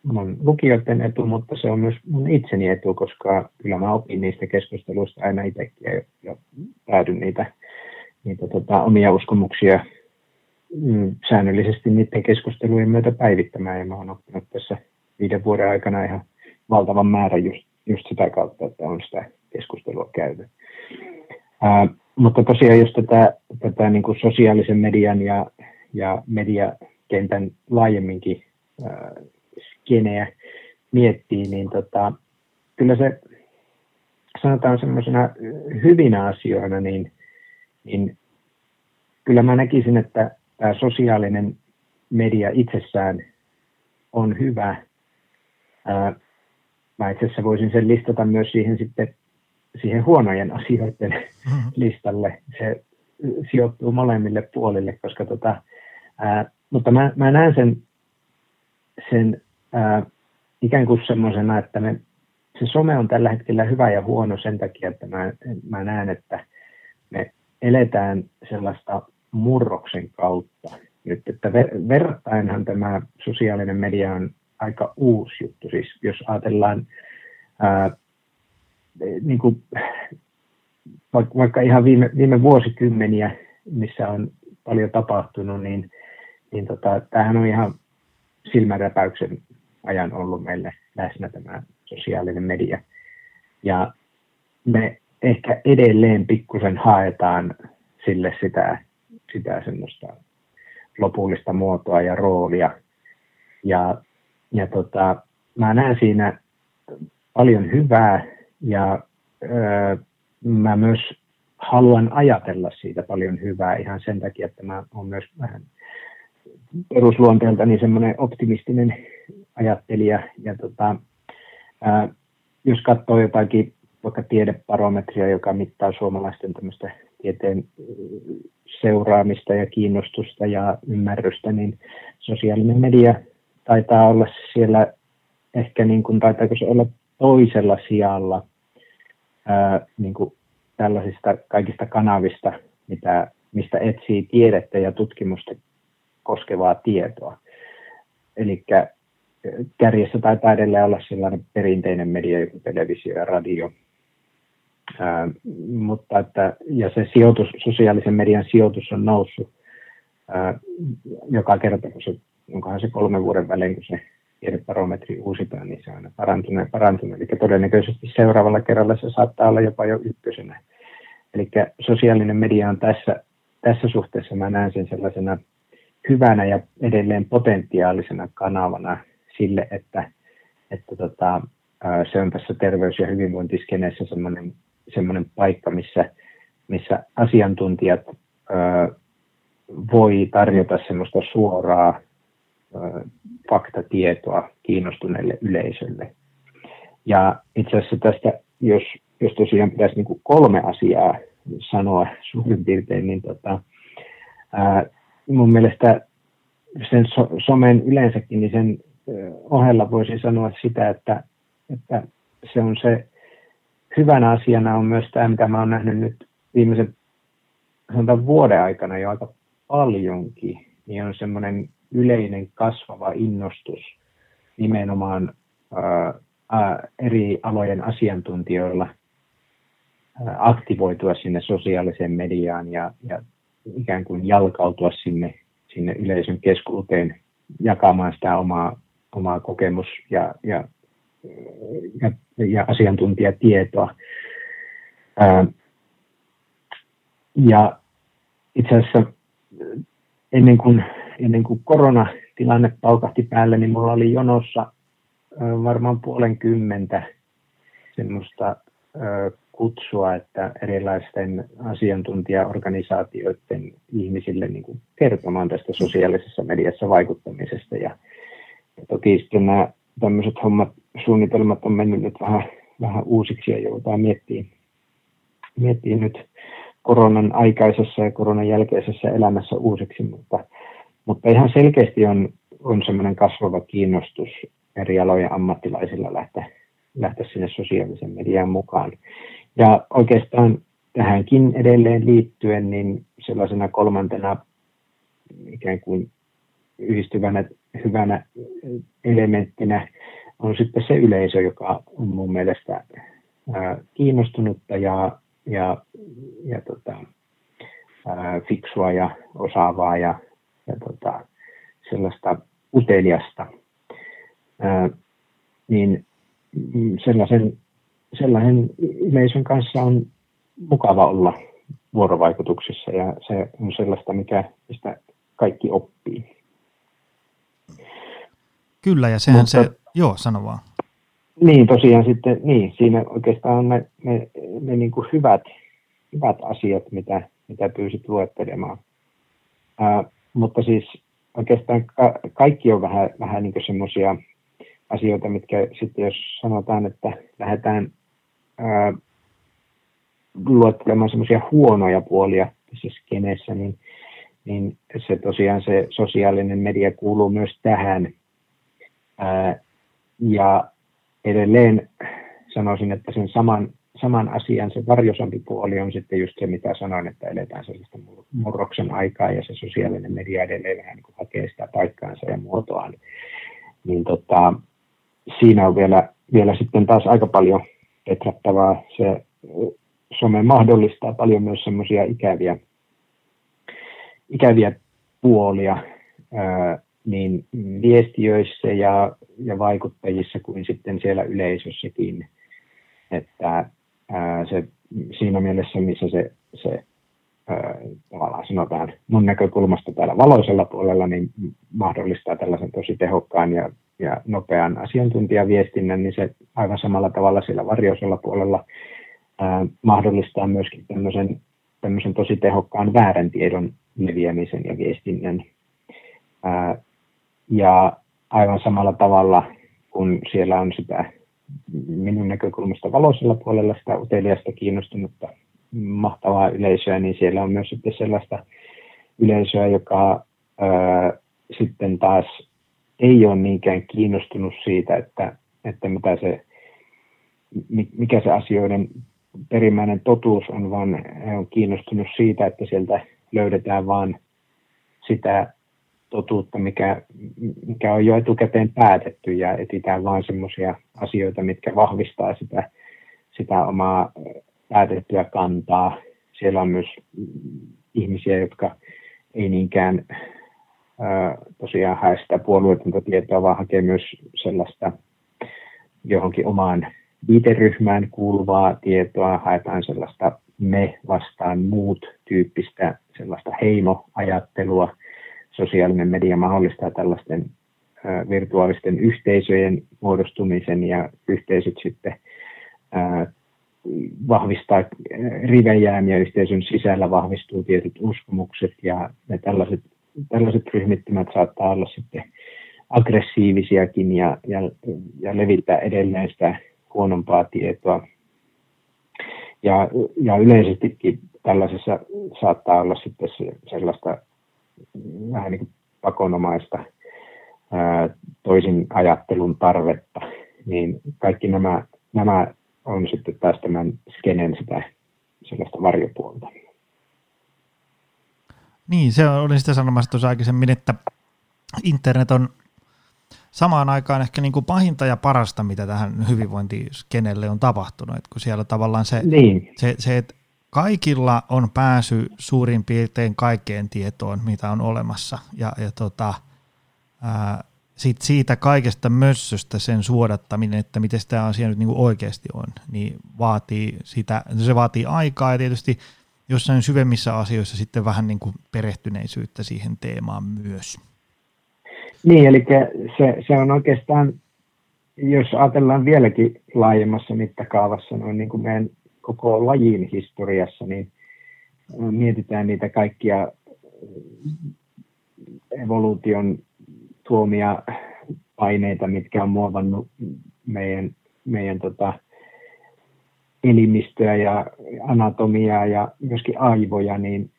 mun lukijoiden etu, mutta se on myös mun itseni etu, koska kyllä mä opin niistä keskusteluista aina itsekin ja, ja päädyn niitä, niitä tota, omia uskomuksia mm, säännöllisesti niiden keskustelujen myötä päivittämään ja mä oon oppinut tässä viiden vuoden aikana ihan valtavan määrän just, just sitä kautta, että on sitä keskustelua käyty. Ää, mutta tosiaan jos tätä, tätä niin kuin sosiaalisen median ja, ja mediakentän laajemminkin ää, skeneä miettii, niin tota, kyllä se sanotaan semmoisena hyvinä asioina, niin, niin kyllä mä näkisin, että tämä sosiaalinen media itsessään on hyvä. Ää, mä itse asiassa voisin sen listata myös siihen sitten siihen huonojen asioiden mm-hmm. listalle. Se sijoittuu molemmille puolille, koska tota, ää, mutta mä, mä näen sen, sen ää, ikään kuin semmoisena, että me, se some on tällä hetkellä hyvä ja huono sen takia, että mä, mä näen, että me eletään sellaista murroksen kautta. Nyt, että ver- vertainhan tämä sosiaalinen media on aika uusi juttu. Siis jos ajatellaan ää, niin kuin, vaikka, vaikka ihan viime, viime vuosikymmeniä, missä on paljon tapahtunut, niin, niin tota, tämähän on ihan silmänräpäyksen ajan ollut meille läsnä tämä sosiaalinen media. Ja me ehkä edelleen pikkusen haetaan sille sitä sitä semmoista lopullista muotoa ja roolia. Ja, ja tota, mä näen siinä paljon hyvää ja öö, mä myös haluan ajatella siitä paljon hyvää ihan sen takia, että mä oon myös vähän perusluonteeltani semmoinen optimistinen ajattelija. Ja tota, ää, jos katsoo jotakin vaikka tiedeparometria, joka mittaa suomalaisten tämmöistä tieteen seuraamista ja kiinnostusta ja ymmärrystä, niin sosiaalinen media taitaa olla siellä ehkä niin kuin, taitaako se olla toisella sijalla ää, niin kuin tällaisista kaikista kanavista, mitä, mistä etsii tiedettä ja tutkimusta koskevaa tietoa. Eli kärjessä taitaa edelleen olla sellainen perinteinen media, joku televisio ja radio, Ää, mutta että, ja se sijoitus, sosiaalisen median sijoitus on noussut ää, joka kerta, kun se, onkohan se kolmen vuoden välein, kun se tiedebarometri uusitaan, niin se on aina parantunut parantunut. Eli todennäköisesti seuraavalla kerralla se saattaa olla jopa jo ykkösenä. Eli sosiaalinen media on tässä, tässä suhteessa, mä näen sen sellaisena hyvänä ja edelleen potentiaalisena kanavana sille, että, että tota, se on tässä terveys- ja hyvinvointiskeneessä semmoinen semmoinen paikka, missä, missä asiantuntijat ö, voi tarjota semmoista suoraa ö, faktatietoa kiinnostuneelle yleisölle. Ja itse asiassa tästä, jos, jos tosiaan pitäisi niin kolme asiaa sanoa suurin piirtein, niin tota, ää, mun mielestä sen so, somen yleensäkin, niin sen ohella voisin sanoa sitä, että, että se on se hyvänä asiana on myös tämä, mitä mä oon nähnyt nyt viimeisen sanotaan vuoden aikana jo aika paljonkin, niin on semmoinen yleinen kasvava innostus nimenomaan ää, eri alojen asiantuntijoilla ää, aktivoitua sinne sosiaaliseen mediaan ja, ja ikään kuin jalkautua sinne, sinne yleisön keskuuteen jakamaan sitä omaa, omaa kokemus- ja, ja ja, ja asiantuntijatietoa. Ää, ja itse asiassa ennen kuin, ennen kuin koronatilanne paukahti päälle, niin mulla oli jonossa varmaan puolen kymmentä semmoista kutsua, että erilaisten asiantuntijaorganisaatioiden ihmisille niin kuin kertomaan tästä sosiaalisessa mediassa vaikuttamisesta. Ja, toki sitten nämä tämmöiset hommat, suunnitelmat on mennyt nyt vähän, vähän uusiksi ja joudutaan miettimään, miettimään nyt koronan aikaisessa ja koronan jälkeisessä elämässä uusiksi, mutta, mutta ihan selkeästi on, on semmoinen kasvava kiinnostus eri alojen ammattilaisilla lähteä, lähteä sinne sosiaalisen median mukaan. Ja oikeastaan tähänkin edelleen liittyen, niin sellaisena kolmantena ikään kuin yhdistyvänä hyvänä elementtinä on sitten se yleisö, joka on mun mielestä kiinnostunutta ja, ja, ja tota, fiksua ja osaavaa ja, ja tota, sellaista uteliasta. Niin mm, sellaisen sellaisen yleisön kanssa on mukava olla vuorovaikutuksissa ja se on sellaista, mikä, mistä kaikki oppii. Kyllä, ja sehän Mutta, se, joo, sano vaan. Niin, tosiaan sitten, niin, siinä oikeastaan on ne, ne, ne niin kuin hyvät, hyvät asiat, mitä, mitä pyysit luettelemaan. Ää, mutta siis oikeastaan ka- kaikki on vähän, vähän niin semmoisia asioita, mitkä sitten jos sanotaan, että lähdetään ää, luettelemaan semmoisia huonoja puolia tässä skeneessä, niin, niin se tosiaan se sosiaalinen media kuuluu myös tähän. Ja edelleen sanoisin, että sen saman, saman asian se varjosampi puoli on sitten just se, mitä sanoin, että eletään sellaista murroksen aikaa ja se sosiaalinen media edelleen vähän niin hakee sitä paikkaansa ja muotoaan. Niin tota, siinä on vielä, vielä sitten taas aika paljon petrattavaa. Se some mahdollistaa paljon myös semmoisia ikäviä, ikäviä puolia ää, niin viestiöissä ja, ja vaikuttajissa kuin sitten siellä yleisössäkin. Että ää, se, siinä mielessä, missä se, se ää, tavallaan sanotaan mun näkökulmasta täällä valoisella puolella, niin mahdollistaa tällaisen tosi tehokkaan ja ja nopean asiantuntijaviestinnän, niin se aivan samalla tavalla siellä varjoisella puolella ää, mahdollistaa myöskin tämmöisen, tämmöisen tosi tehokkaan väärän tiedon leviämisen ja viestinnän. Ää, ja aivan samalla tavalla, kun siellä on sitä minun näkökulmasta valoisella puolella sitä uteliasta kiinnostunutta mahtavaa yleisöä, niin siellä on myös sitten sellaista yleisöä, joka ää, sitten taas ei ole niinkään kiinnostunut siitä, että, että mitä se, mikä se asioiden perimmäinen totuus on, vaan he on kiinnostunut siitä, että sieltä löydetään vain sitä totuutta, mikä, mikä on jo etukäteen päätetty ja etsitään vain semmoisia asioita, mitkä vahvistaa sitä, sitä omaa päätettyä kantaa. Siellä on myös ihmisiä, jotka ei niinkään tosiaan hae sitä puolueetonta tietoa, vaan hakee myös sellaista johonkin omaan viiteryhmään kuuluvaa tietoa, haetaan sellaista me vastaan muut tyyppistä sellaista heimoajattelua. Sosiaalinen media mahdollistaa tällaisten virtuaalisten yhteisöjen muodostumisen ja yhteisöt sitten vahvistaa rivejään ja yhteisön sisällä vahvistuu tietyt uskomukset ja ne tällaiset tällaiset ryhmittymät saattaa olla sitten aggressiivisiakin ja, ja, ja levittää edelleen sitä huonompaa tietoa. Ja, ja yleisestikin tällaisessa saattaa olla sitten sellaista vähän niin kuin pakonomaista ää, toisin ajattelun tarvetta, niin kaikki nämä, nämä on sitten taas tämän skenen sitä sellaista varjopuolta. Niin, se olin sitä sanomassa tuossa aikaisemmin, että internet on samaan aikaan ehkä niin kuin pahinta ja parasta, mitä tähän hyvinvointiskenelle on tapahtunut. että kun siellä tavallaan se, niin. se, se että kaikilla on pääsy suurin piirtein kaikkeen tietoon, mitä on olemassa. Ja, ja tota, ää, sit siitä kaikesta mössöstä sen suodattaminen, että miten tämä asia nyt niin kuin oikeasti on, niin vaatii sitä, se vaatii aikaa ja tietysti – jossain syvemmissä asioissa sitten vähän niin kuin perehtyneisyyttä siihen teemaan myös. Niin, eli se, se on oikeastaan, jos ajatellaan vieläkin laajemmassa mittakaavassa noin niin kuin meidän koko lajin historiassa, niin mietitään niitä kaikkia evoluution tuomia paineita, mitkä on muovannut meidän, meidän tota, elimistöä ja anatomiaa ja myöskin aivoja, niin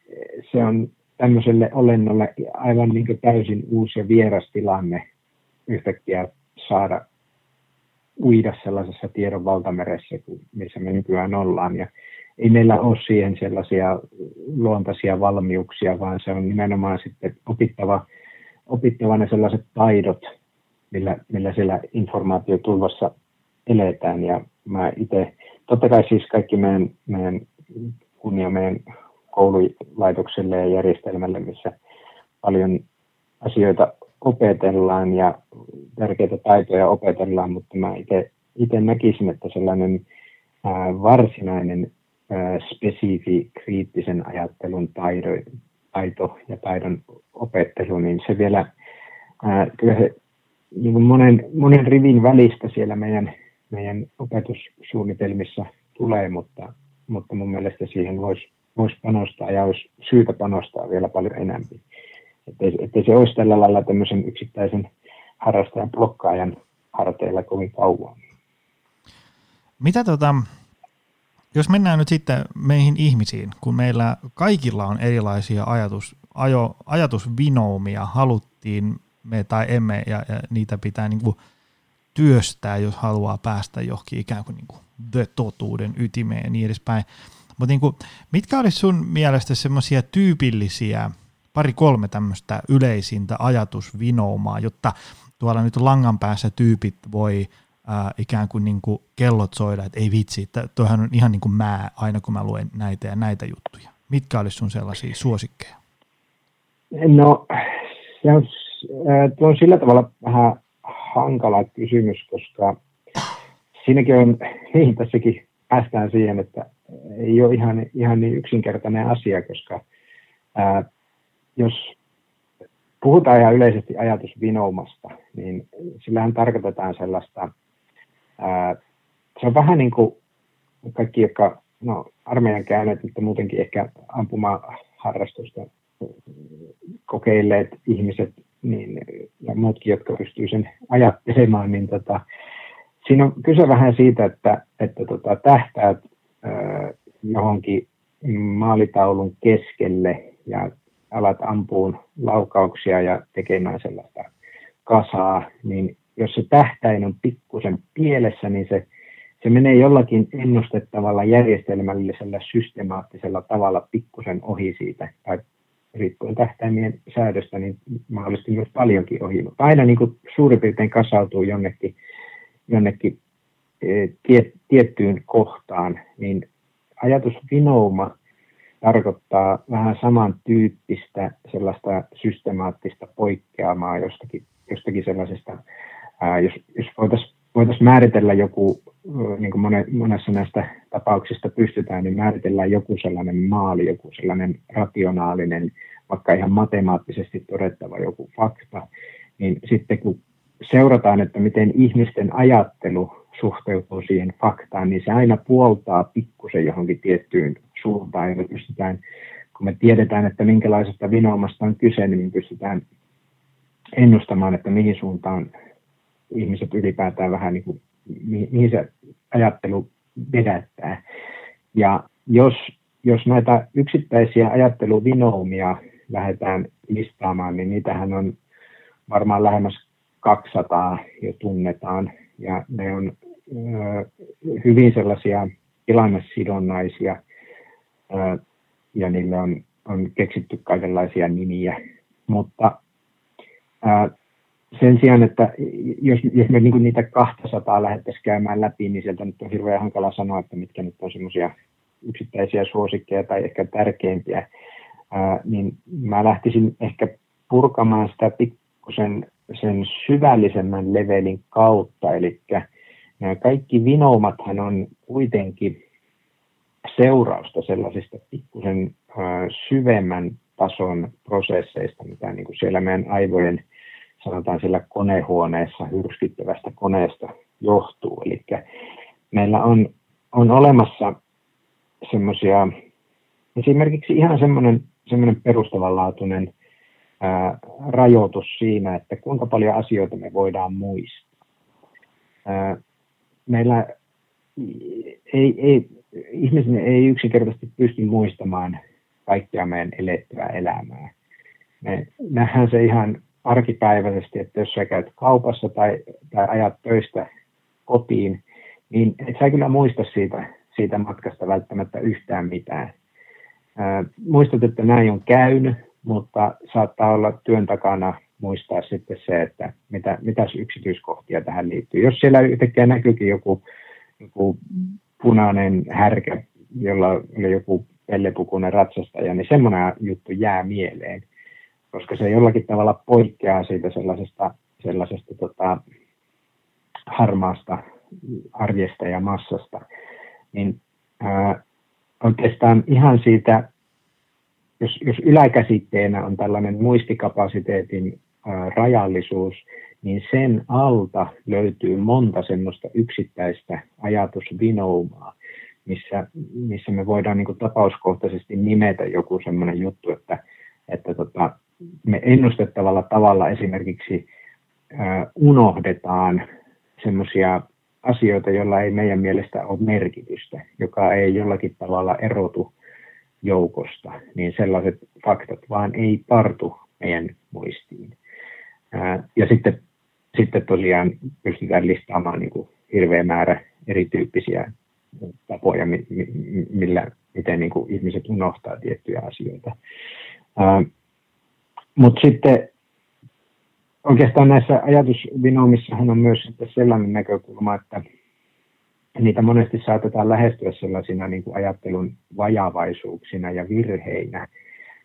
se on tämmöiselle olennolle aivan niin täysin uusi ja vieras tilanne yhtäkkiä saada uida sellaisessa tiedon valtameressä, missä me nykyään ollaan. Ja ei meillä ole siihen sellaisia luontaisia valmiuksia, vaan se on nimenomaan sitten opittava, opittava ne sellaiset taidot, millä, millä siellä informaatiotulvassa eletään. Ja mä itse, totta kai siis kaikki meidän, meidän kunnia meidän koululaitokselle ja järjestelmälle, missä paljon asioita opetellaan ja tärkeitä taitoja opetellaan, mutta mä itse näkisin, että sellainen ää, varsinainen ää, spesifi kriittisen ajattelun taido, taito ja taidon opettelu, niin se vielä, ää, kyllä se niin kuin monen, monen rivin välistä siellä meidän, meidän opetussuunnitelmissa tulee, mutta, mutta mun mielestä siihen voisi vois panostaa ja olisi syytä panostaa vielä paljon enemmän. Että se olisi tällä lailla tämmöisen yksittäisen harrastajan blokkaajan harteilla kovin kauan. Mitä tota, jos mennään nyt sitten meihin ihmisiin, kun meillä kaikilla on erilaisia ajatus, ajo, ajatusvinoumia, haluttiin me tai emme, ja, ja niitä pitää niin kuin työstää, jos haluaa päästä johonkin ikään kuin, niin kuin the totuuden ytimeen ja niin edespäin. Mutta niin kuin, mitkä olisi sun mielestä semmoisia tyypillisiä pari-kolme tämmöistä yleisintä ajatusvinoumaa, jotta tuolla nyt langan päässä tyypit voi ää, ikään kuin, niin kuin kellot soida, että ei vitsi, että tuohan on ihan niin kuin mä aina kun mä luen näitä ja näitä juttuja. Mitkä olisi sun sellaisia suosikkeja? No, se on, tuo on sillä tavalla vähän hankala kysymys, koska siinäkin on, niin tässäkin päästään siihen, että ei ole ihan, ihan niin yksinkertainen asia, koska ää, jos puhutaan ihan yleisesti ajatusvinoumasta, niin sillähän tarkoitetaan sellaista, ää, se on vähän niin kuin kaikki, jotka no, armeijan käyneet, mutta muutenkin ehkä ampumaharrastusta kokeilleet ihmiset niin, ja muutkin, jotka pystyy sen ajattelemaan, niin tota, siinä on kyse vähän siitä, että, että tota, tähtäät ää, johonkin maalitaulun keskelle ja alat ampuun laukauksia ja tekemään sellaista kasaa, niin jos se tähtäin on pikkusen pielessä, niin se, se menee jollakin ennustettavalla järjestelmällisellä systemaattisella tavalla pikkusen ohi siitä, tai riippuen tähtäimien säädöstä, niin mahdollisesti myös paljonkin ohi, mutta aina niin kuin suurin piirtein kasautuu jonnekin, jonnekin e, tie, tiettyyn kohtaan, niin ajatusvinouma tarkoittaa vähän samantyyppistä sellaista systemaattista poikkeamaa jostakin, jostakin sellaisesta, ää, jos, jos voitaisiin voitais määritellä joku, niin kuin monessa näistä tapauksista pystytään, niin määritellään joku sellainen maali, joku sellainen rationaalinen, vaikka ihan matemaattisesti todettava joku fakta, niin sitten kun seurataan, että miten ihmisten ajattelu suhteutuu siihen faktaan, niin se aina puoltaa pikkusen johonkin tiettyyn suuntaan, ja pystytään, kun me tiedetään, että minkälaisesta vinoomasta on kyse, niin pystytään ennustamaan, että mihin suuntaan ihmiset ylipäätään vähän niin kuin, mihin se ajattelu vedättää. Ja jos, jos näitä yksittäisiä ajatteluvinoumia lähdetään listaamaan, niin niitähän on varmaan lähemmäs 200 jo tunnetaan, ja ne on ö, hyvin sellaisia tilannesidonnaisia, ja niille on, on keksitty kaikenlaisia nimiä. Mutta sen sijaan, että jos, jos me niin niitä 200 lähdettäisiin käymään läpi, niin sieltä nyt on hirveän hankala sanoa, että mitkä nyt on semmoisia yksittäisiä suosikkeja tai ehkä tärkeimpiä, ää, niin mä lähtisin ehkä purkamaan sitä pikkusen sen syvällisemmän levelin kautta, eli kaikki vinoumathan on kuitenkin seurausta sellaisista pikkusen syvemmän tason prosesseista, mitä niin kuin siellä meidän aivojen, sanotaan siellä konehuoneessa hyrskyttävästä koneesta johtuu. Eli meillä on, on olemassa semmoisia, esimerkiksi ihan semmoinen, semmoinen perustavanlaatuinen ää, rajoitus siinä, että kuinka paljon asioita me voidaan muistaa. Ää, meillä ei, ei, ihmisen ei yksinkertaisesti pysty muistamaan kaikkea meidän elettyä elämää. Me nähdään se ihan arkipäiväisesti, että jos sä käyt kaupassa tai, tai ajat töistä kotiin, niin et sä kyllä muista siitä, siitä matkasta välttämättä yhtään mitään. Ää, muistat, että näin on käynyt, mutta saattaa olla työn takana muistaa sitten se, että mitä, mitäs yksityiskohtia tähän liittyy. Jos siellä yhtäkkiä näkyykin joku, joku punainen härkä, jolla oli joku pellepukunen ratsastaja, niin semmoinen juttu jää mieleen, koska se jollakin tavalla poikkeaa siitä sellaisesta, sellaisesta tota, harmaasta arjesta ja massasta. Niin ää, oikeastaan ihan siitä, jos, jos yläkäsitteenä on tällainen muistikapasiteetin ää, rajallisuus, niin sen alta löytyy monta semmoista yksittäistä ajatusvinoumaa, missä, missä me voidaan niin tapauskohtaisesti nimetä joku semmoinen juttu, että, että tota, me ennustettavalla tavalla esimerkiksi äh, unohdetaan semmoisia asioita, joilla ei meidän mielestä ole merkitystä, joka ei jollakin tavalla erotu joukosta, niin sellaiset faktat vaan ei tartu meidän muistiin. Ja sitten, sitten tosiaan pystytään listaamaan niin kuin hirveä määrä erityyppisiä tapoja, millä, miten niin kuin ihmiset unohtaa tiettyjä asioita. Mutta sitten oikeastaan näissä ajatusvinoumissahan on myös sellainen näkökulma, että niitä monesti saatetaan lähestyä sellaisina niin kuin ajattelun vajavaisuuksina ja virheinä.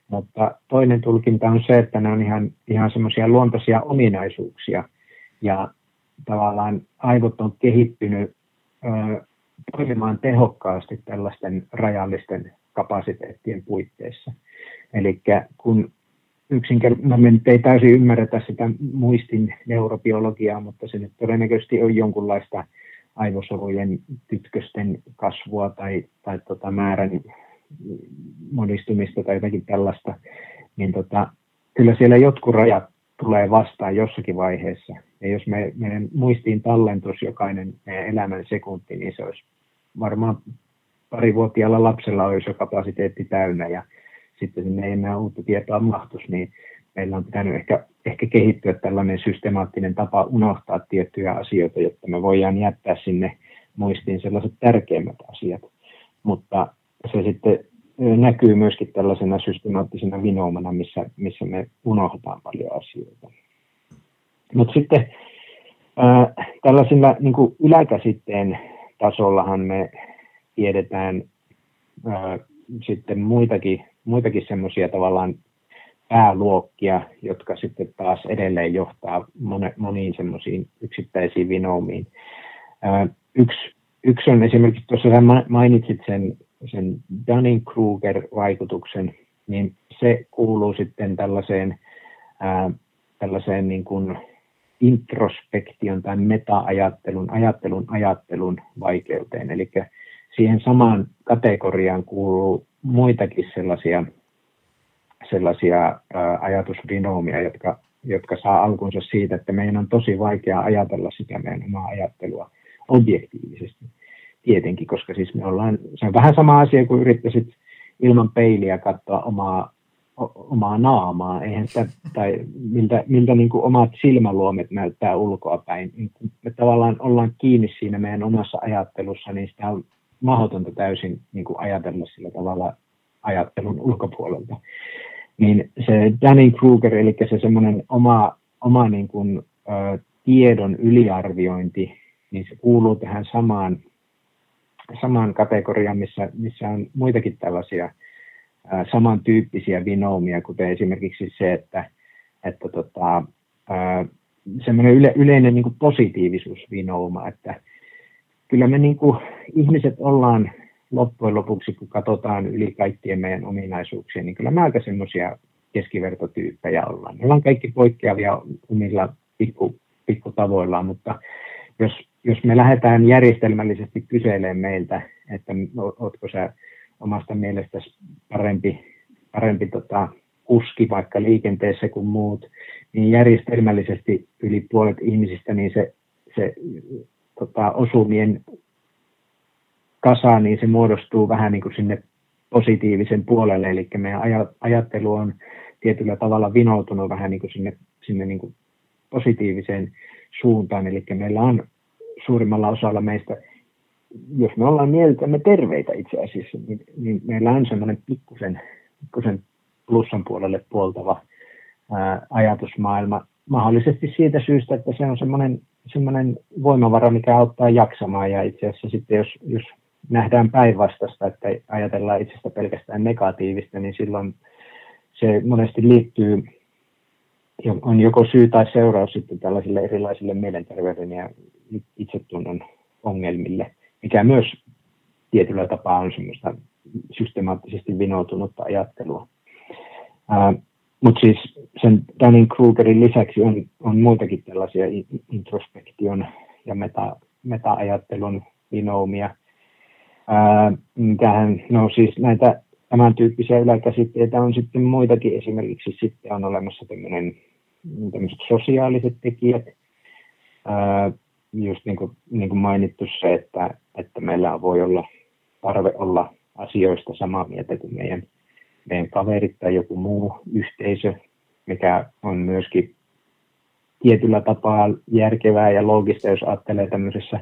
Mutta toinen tulkinta on se, että ne on ihan, ihan semmoisia luontaisia ominaisuuksia ja tavallaan aivot on kehittynyt ö, toimimaan tehokkaasti tällaisten rajallisten kapasiteettien puitteissa. Eli kun yksinkertaisesti, no me ei täysin ymmärretä sitä muistin neurobiologiaa, mutta se nyt todennäköisesti on jonkunlaista aivosolujen tytkösten kasvua tai, tai tota määrän monistumista tai jotakin tällaista, niin tota, kyllä siellä jotkut rajat tulee vastaan jossakin vaiheessa. Ja jos me, meidän muistiin tallentus jokainen elämän sekunti, niin se olisi varmaan parivuotiaalla lapsella olisi jo kapasiteetti täynnä ja sitten sinne ei enää uutta tietoa mahtuisi, niin meillä on pitänyt ehkä, ehkä kehittyä tällainen systemaattinen tapa unohtaa tiettyjä asioita, jotta me voidaan jättää sinne muistiin sellaiset tärkeimmät asiat. Mutta se sitten näkyy myöskin tällaisena systemaattisena vinoumana, missä, missä me unohdetaan paljon asioita. Mutta sitten ää, tällaisilla niin yläkäsitteen tasollahan me tiedetään ää, sitten muitakin, muitakin semmoisia tavallaan pääluokkia, jotka sitten taas edelleen johtaa moniin semmoisiin yksittäisiin vinoumiin. Ää, yksi, yksi on esimerkiksi, tuossa mainitsit sen, sen Dunning-Kruger-vaikutuksen, niin se kuuluu sitten tällaiseen, ää, tällaiseen niin kuin introspektion tai meta-ajattelun, ajattelun ajattelun vaikeuteen. Eli siihen samaan kategoriaan kuuluu muitakin sellaisia, sellaisia ajatusvinoomia, jotka, jotka saa alkunsa siitä, että meidän on tosi vaikea ajatella sitä meidän omaa ajattelua objektiivisesti. Tietenkin, koska siis me ollaan, se on vähän sama asia kuin yrittäisit ilman peiliä katsoa omaa omaa naamaa, eihän sitä, tai miltä, miltä niin kuin omat silmäluomet näyttää ulkoapäin. Niin me tavallaan ollaan kiinni siinä meidän omassa ajattelussa, niin sitä on mahdotonta täysin niin kuin ajatella sillä tavalla ajattelun ulkopuolelta. Niin se Dunning-Kruger, eli se semmoinen oma, oma niin kuin, ä, tiedon yliarviointi, niin se kuuluu tähän samaan, samaan kategoriaan, missä, missä on muitakin tällaisia samantyyppisiä vinoumia, kuten esimerkiksi se, että, että tota, semmoinen yle, yleinen niin positiivisuusvinouma, että kyllä me niin kuin, ihmiset ollaan loppujen lopuksi, kun katsotaan yli kaikkien meidän ominaisuuksia, niin kyllä me aika semmoisia keskivertotyyppejä ollaan. Me ollaan kaikki poikkeavia omilla pikku, pikkutavoillaan, mutta jos, jos me lähdetään järjestelmällisesti kyselemään meiltä, että oletko sä omasta mielestäsi parempi, parempi tota, kuski vaikka liikenteessä kuin muut, niin järjestelmällisesti yli puolet ihmisistä, niin se, se tota, osumien kasa, niin se muodostuu vähän niin kuin sinne positiivisen puolelle, eli meidän ajattelu on tietyllä tavalla vinoutunut vähän niin kuin sinne, sinne niin kuin positiiviseen suuntaan, eli meillä on suurimmalla osalla meistä, jos me ollaan mieltämme terveitä itse asiassa, niin, niin meillä on semmoinen pikkusen, pikkusen plussan puolelle puoltava ää, ajatusmaailma, mahdollisesti siitä syystä, että se on semmoinen, semmoinen voimavara, mikä auttaa jaksamaan, ja itse asiassa sitten jos, jos nähdään päinvastasta, että ajatellaan itsestä pelkästään negatiivista, niin silloin se monesti liittyy, on joko syy tai seuraus sitten tällaisille erilaisille mielenterveyden ja itsetunnon ongelmille, mikä myös tietyllä tapaa on semmoista systemaattisesti vinoutunutta ajattelua. Mutta siis sen Dunning-Krugerin lisäksi on, on muitakin tällaisia introspektion ja meta, meta-ajattelun vinoumia. Tähän, no siis näitä tämän tyyppisiä yläkäsitteitä on sitten muitakin. Esimerkiksi sitten on olemassa tämmöiset sosiaaliset tekijät. Ää, just niin kuin, niin kuin mainittu se, että, että meillä voi olla tarve olla asioista samaa mieltä kuin meidän, meidän kaverit tai joku muu yhteisö, mikä on myöskin tietyllä tapaa järkevää ja loogista, jos ajattelee tämmöisessä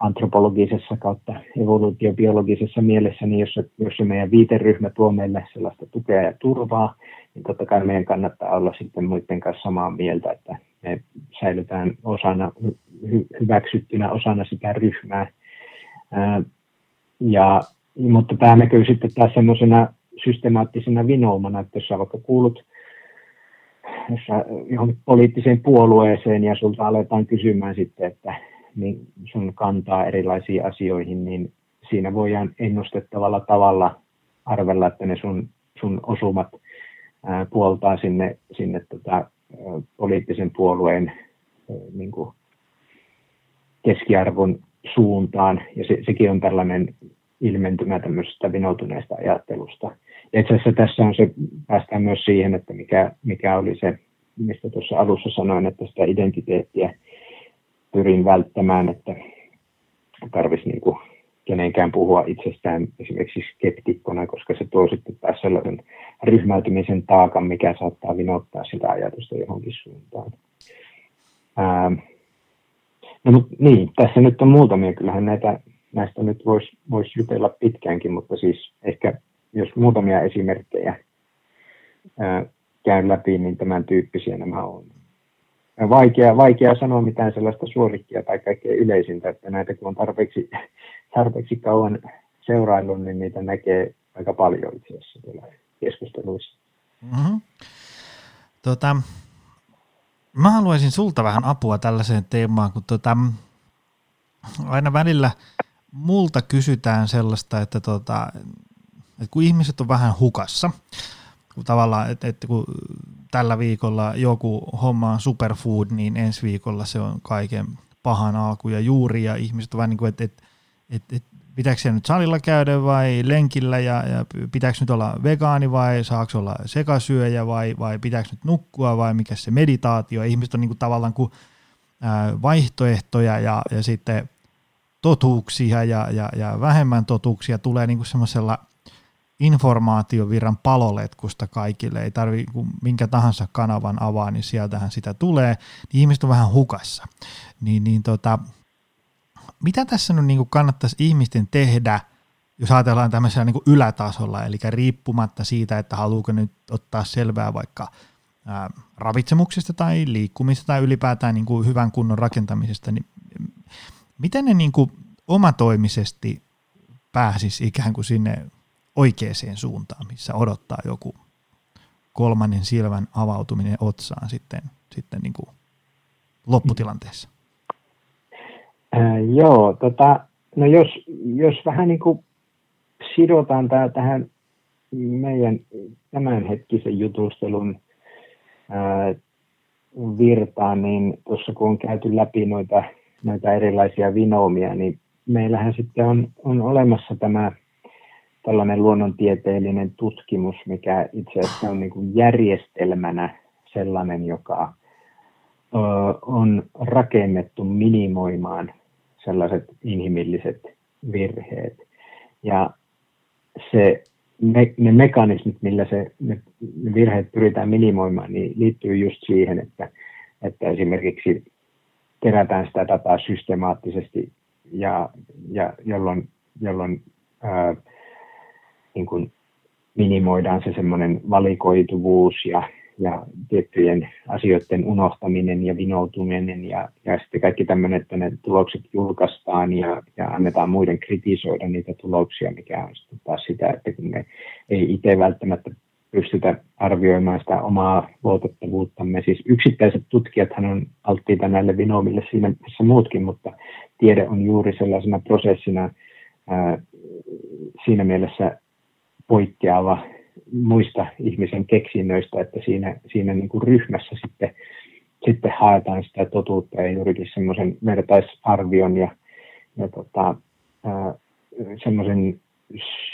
antropologisessa kautta evoluutiobiologisessa mielessä, niin jos, jos se meidän viiteryhmä tuo meille sellaista tukea ja turvaa, niin totta kai meidän kannattaa olla sitten muiden kanssa samaa mieltä, että me säilytään osana, hy, hyväksyttynä osana sitä ryhmää. Ää, ja, mutta tämä näkyy sitten taas semmoisena systemaattisena vinoumana, että jos sä vaikka kuulut jos sä johonkin poliittiseen puolueeseen ja sulta aletaan kysymään sitten, että niin sun kantaa erilaisiin asioihin, niin siinä voidaan ennustettavalla tavalla arvella, että ne sun, sun osumat puoltaa sinne, sinne tota, poliittisen puolueen niin kuin keskiarvon suuntaan, ja se, sekin on tällainen ilmentymä tämmöisestä vinoutuneesta ajattelusta. Ja itse asiassa tässä on se, päästään myös siihen, että mikä, mikä oli se, mistä tuossa alussa sanoin, että sitä identiteettiä pyrin välttämään, että tarvitsisi niin kuin kenenkään puhua itsestään esimerkiksi skeptikkona, koska se tuo sitten taas sellaisen ryhmäytymisen taakan, mikä saattaa vinottaa sitä ajatusta johonkin suuntaan. Ää, no mutta niin, tässä nyt on muutamia, kyllähän näitä, näistä nyt voisi vois jutella pitkäänkin, mutta siis ehkä jos muutamia esimerkkejä ää, käyn läpi, niin tämän tyyppisiä nämä on vaikea, vaikea sanoa mitään sellaista suorikkia tai kaikkein yleisintä, että näitä kun on tarpeeksi, tarpeeksi kauan seuraillut, niin niitä näkee aika paljon itse asiassa keskusteluissa. Mm-hmm. Tota, mä haluaisin sulta vähän apua tällaiseen teemaan, kun tota, aina välillä multa kysytään sellaista, että, tota, että kun ihmiset on vähän hukassa, tavallaan, että, että kun tällä viikolla joku homma on superfood, niin ensi viikolla se on kaiken pahan alku ja juuri, ja ihmiset ovat niin kuin, että, että, että, että pitääkö se nyt salilla käydä vai lenkillä, ja, ja pitääkö nyt olla vegaani vai saako olla sekasyöjä vai, vai pitääkö nyt nukkua vai mikä se meditaatio, ihmiset on niin kuin tavallaan kuin vaihtoehtoja ja, ja sitten totuuksia ja, ja, ja vähemmän totuuksia tulee niin kuin semmoisella informaatiovirran paloletkusta kaikille, ei tarvi minkä tahansa kanavan avaa, niin sieltähän sitä tulee, niin ihmiset on vähän hukassa. Niin, niin tota, mitä tässä nyt niin kannattaisi ihmisten tehdä, jos ajatellaan tämmöisellä niin ylätasolla, eli riippumatta siitä, että haluuko nyt ottaa selvää vaikka ää, ravitsemuksesta tai liikkumista tai ylipäätään niin kuin hyvän kunnon rakentamisesta, niin miten ne niin kuin omatoimisesti pääsisi ikään kuin sinne oikeaan suuntaan, missä odottaa joku kolmannen silmän avautuminen otsaan sitten, sitten niin kuin lopputilanteessa? Äh, joo, tota, no jos, jos vähän niin kuin sidotaan tämä tähän meidän tämänhetkisen jutustelun ää, virtaan, niin tuossa kun on käyty läpi noita, noita erilaisia vinoomia, niin meillähän sitten on, on olemassa tämä tällainen luonnontieteellinen tutkimus, mikä itse asiassa on niin kuin järjestelmänä sellainen, joka on rakennettu minimoimaan sellaiset inhimilliset virheet. Ja se, ne, ne mekanismit, millä se, ne virheet pyritään minimoimaan, niin liittyy just siihen, että, että esimerkiksi kerätään sitä dataa systemaattisesti, ja, ja jolloin, jolloin ää, niin kuin minimoidaan se semmoinen valikoituvuus ja, ja tiettyjen asioiden unohtaminen ja vinoutuminen ja, ja sitten kaikki tämmöinen, että ne tulokset julkaistaan ja, ja annetaan muiden kritisoida niitä tuloksia, mikä on sitten taas sitä, että kun me ei itse välttämättä pystytä arvioimaan sitä omaa luotettavuuttamme. Siis yksittäiset tutkijathan on alttiita näille vinoomille siinä missä muutkin, mutta tiede on juuri sellaisena prosessina ää, siinä mielessä poikkeava muista ihmisen keksinnöistä, että siinä, siinä niin kuin ryhmässä sitten, sitten haetaan sitä totuutta ja juurikin semmoisen vertaisarvion ja, ja tota, semmoisen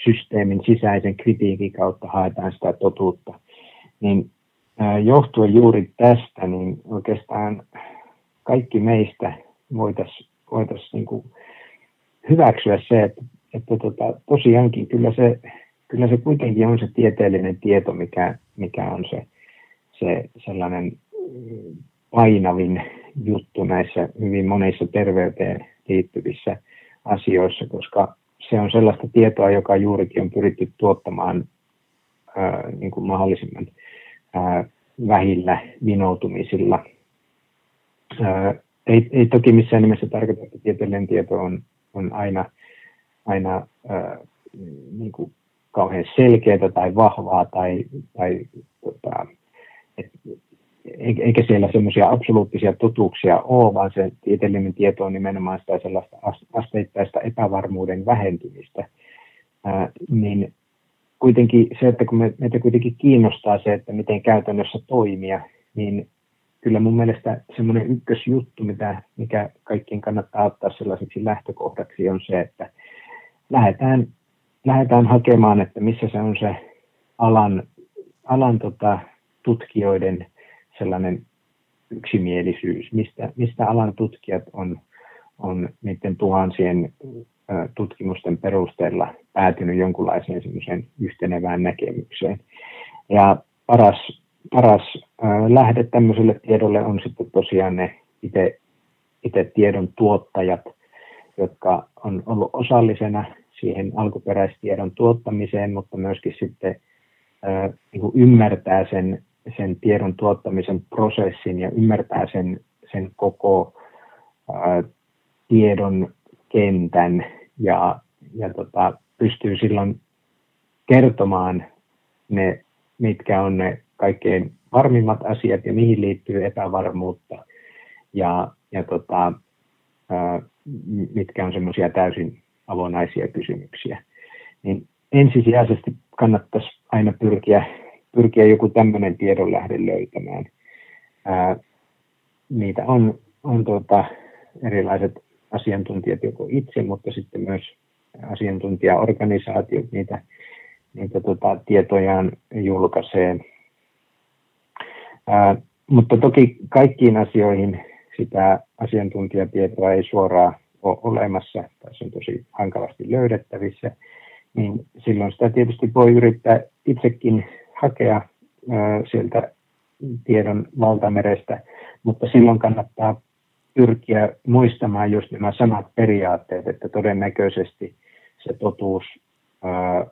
systeemin sisäisen kritiikin kautta haetaan sitä totuutta. Niin johtuen juuri tästä, niin oikeastaan kaikki meistä voitaisiin voitais niin hyväksyä se, että, että tota, tosiaankin kyllä se kyllä se kuitenkin on se tieteellinen tieto, mikä, mikä on se, se sellainen painavin juttu näissä hyvin monissa terveyteen liittyvissä asioissa, koska se on sellaista tietoa, joka juurikin on pyritty tuottamaan ää, niin kuin mahdollisimman ää, vähillä vinoutumisilla. Ää, ei, ei toki missään nimessä tarkoita, että tieteellinen tieto on, on aina, aina ää, niin kuin kauhean selkeää tai vahvaa tai, tai tota, et, eikä siellä semmoisia absoluuttisia totuuksia ole, vaan se tieteellinen tieto on nimenomaan sitä sellaista asteittaista epävarmuuden vähentymistä. Ää, niin kuitenkin se, että kun me, meitä kuitenkin kiinnostaa se, että miten käytännössä toimia, niin kyllä mun mielestä semmoinen ykkösjuttu, mitä, mikä kaikkien kannattaa ottaa sellaiseksi lähtökohdaksi, on se, että lähdetään lähdetään hakemaan, että missä se on se alan, alan tota, tutkijoiden sellainen yksimielisyys, mistä, mistä alan tutkijat on, on niiden tuhansien tutkimusten perusteella päätynyt jonkunlaiseen semmoiseen yhtenevään näkemykseen. Ja paras, paras ö, lähde tämmöiselle tiedolle on sitten tosiaan ne itse tiedon tuottajat, jotka on ollut osallisena siihen alkuperäistiedon tuottamiseen, mutta myöskin sitten ää, niin kuin ymmärtää sen, sen tiedon tuottamisen prosessin ja ymmärtää sen, sen koko ää, tiedon kentän ja, ja tota, pystyy silloin kertomaan ne, mitkä on ne kaikkein varmimmat asiat ja mihin liittyy epävarmuutta ja, ja tota, ää, mitkä on semmoisia täysin avonaisia kysymyksiä. Niin ensisijaisesti kannattaisi aina pyrkiä, pyrkiä joku tämmöinen tiedonlähde löytämään. Ää, niitä on, on tuota, erilaiset asiantuntijat joko itse, mutta sitten myös asiantuntijaorganisaatiot niitä, niitä tota, tietojaan julkaisee. Ää, mutta toki kaikkiin asioihin sitä asiantuntijatietoa ei suoraan ole olemassa tai se on tosi hankalasti löydettävissä, niin silloin sitä tietysti voi yrittää itsekin hakea sieltä tiedon valtamerestä, mutta silloin kannattaa pyrkiä muistamaan just nämä samat periaatteet, että todennäköisesti se totuus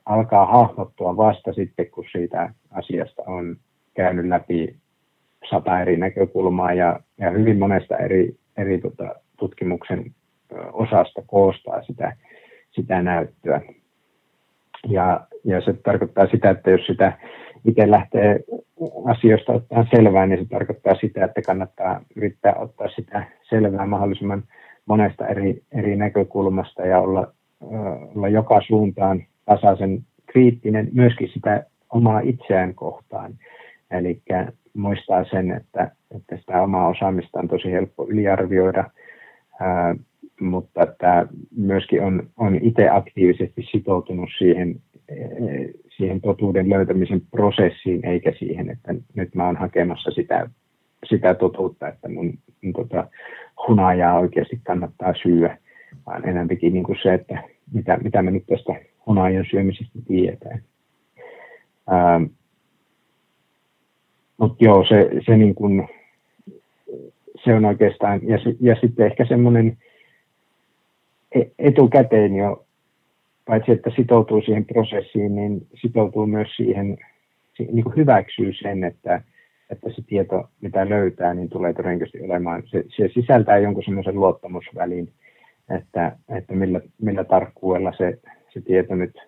alkaa hahmottua vasta sitten, kun siitä asiasta on käynyt läpi sata eri näkökulmaa ja, ja hyvin monesta eri, eri tota, tutkimuksen osasta koostaa sitä, sitä näyttöä. Ja, ja se tarkoittaa sitä, että jos sitä itse lähtee asioista ottaa selvää, niin se tarkoittaa sitä, että kannattaa yrittää ottaa sitä selvää mahdollisimman monesta eri, eri näkökulmasta ja olla, olla joka suuntaan tasaisen kriittinen myöskin sitä omaa itseään kohtaan. Eli muistaa sen, että, että sitä omaa osaamista on tosi helppo yliarvioida, mutta että myöskin on, on itse aktiivisesti sitoutunut siihen, siihen totuuden löytämisen prosessiin, eikä siihen, että nyt mä oon hakemassa sitä, sitä totuutta, että mun, mun tota, hunajaa oikeasti kannattaa syödä, vaan enemmänkin niin kuin se, että mitä, mitä me nyt tästä hunajan syömisestä tiedetään. Ähm, Mutta joo, se, se, niin kuin, se on oikeastaan, ja, ja sitten ehkä semmoinen etukäteen jo, paitsi että sitoutuu siihen prosessiin, niin sitoutuu myös siihen, niin kuin hyväksyy sen, että, että se tieto, mitä löytää, niin tulee todennäköisesti olemaan, se, se sisältää jonkun semmoisen luottamusvälin, että, että millä, millä tarkkuudella se, se tieto nyt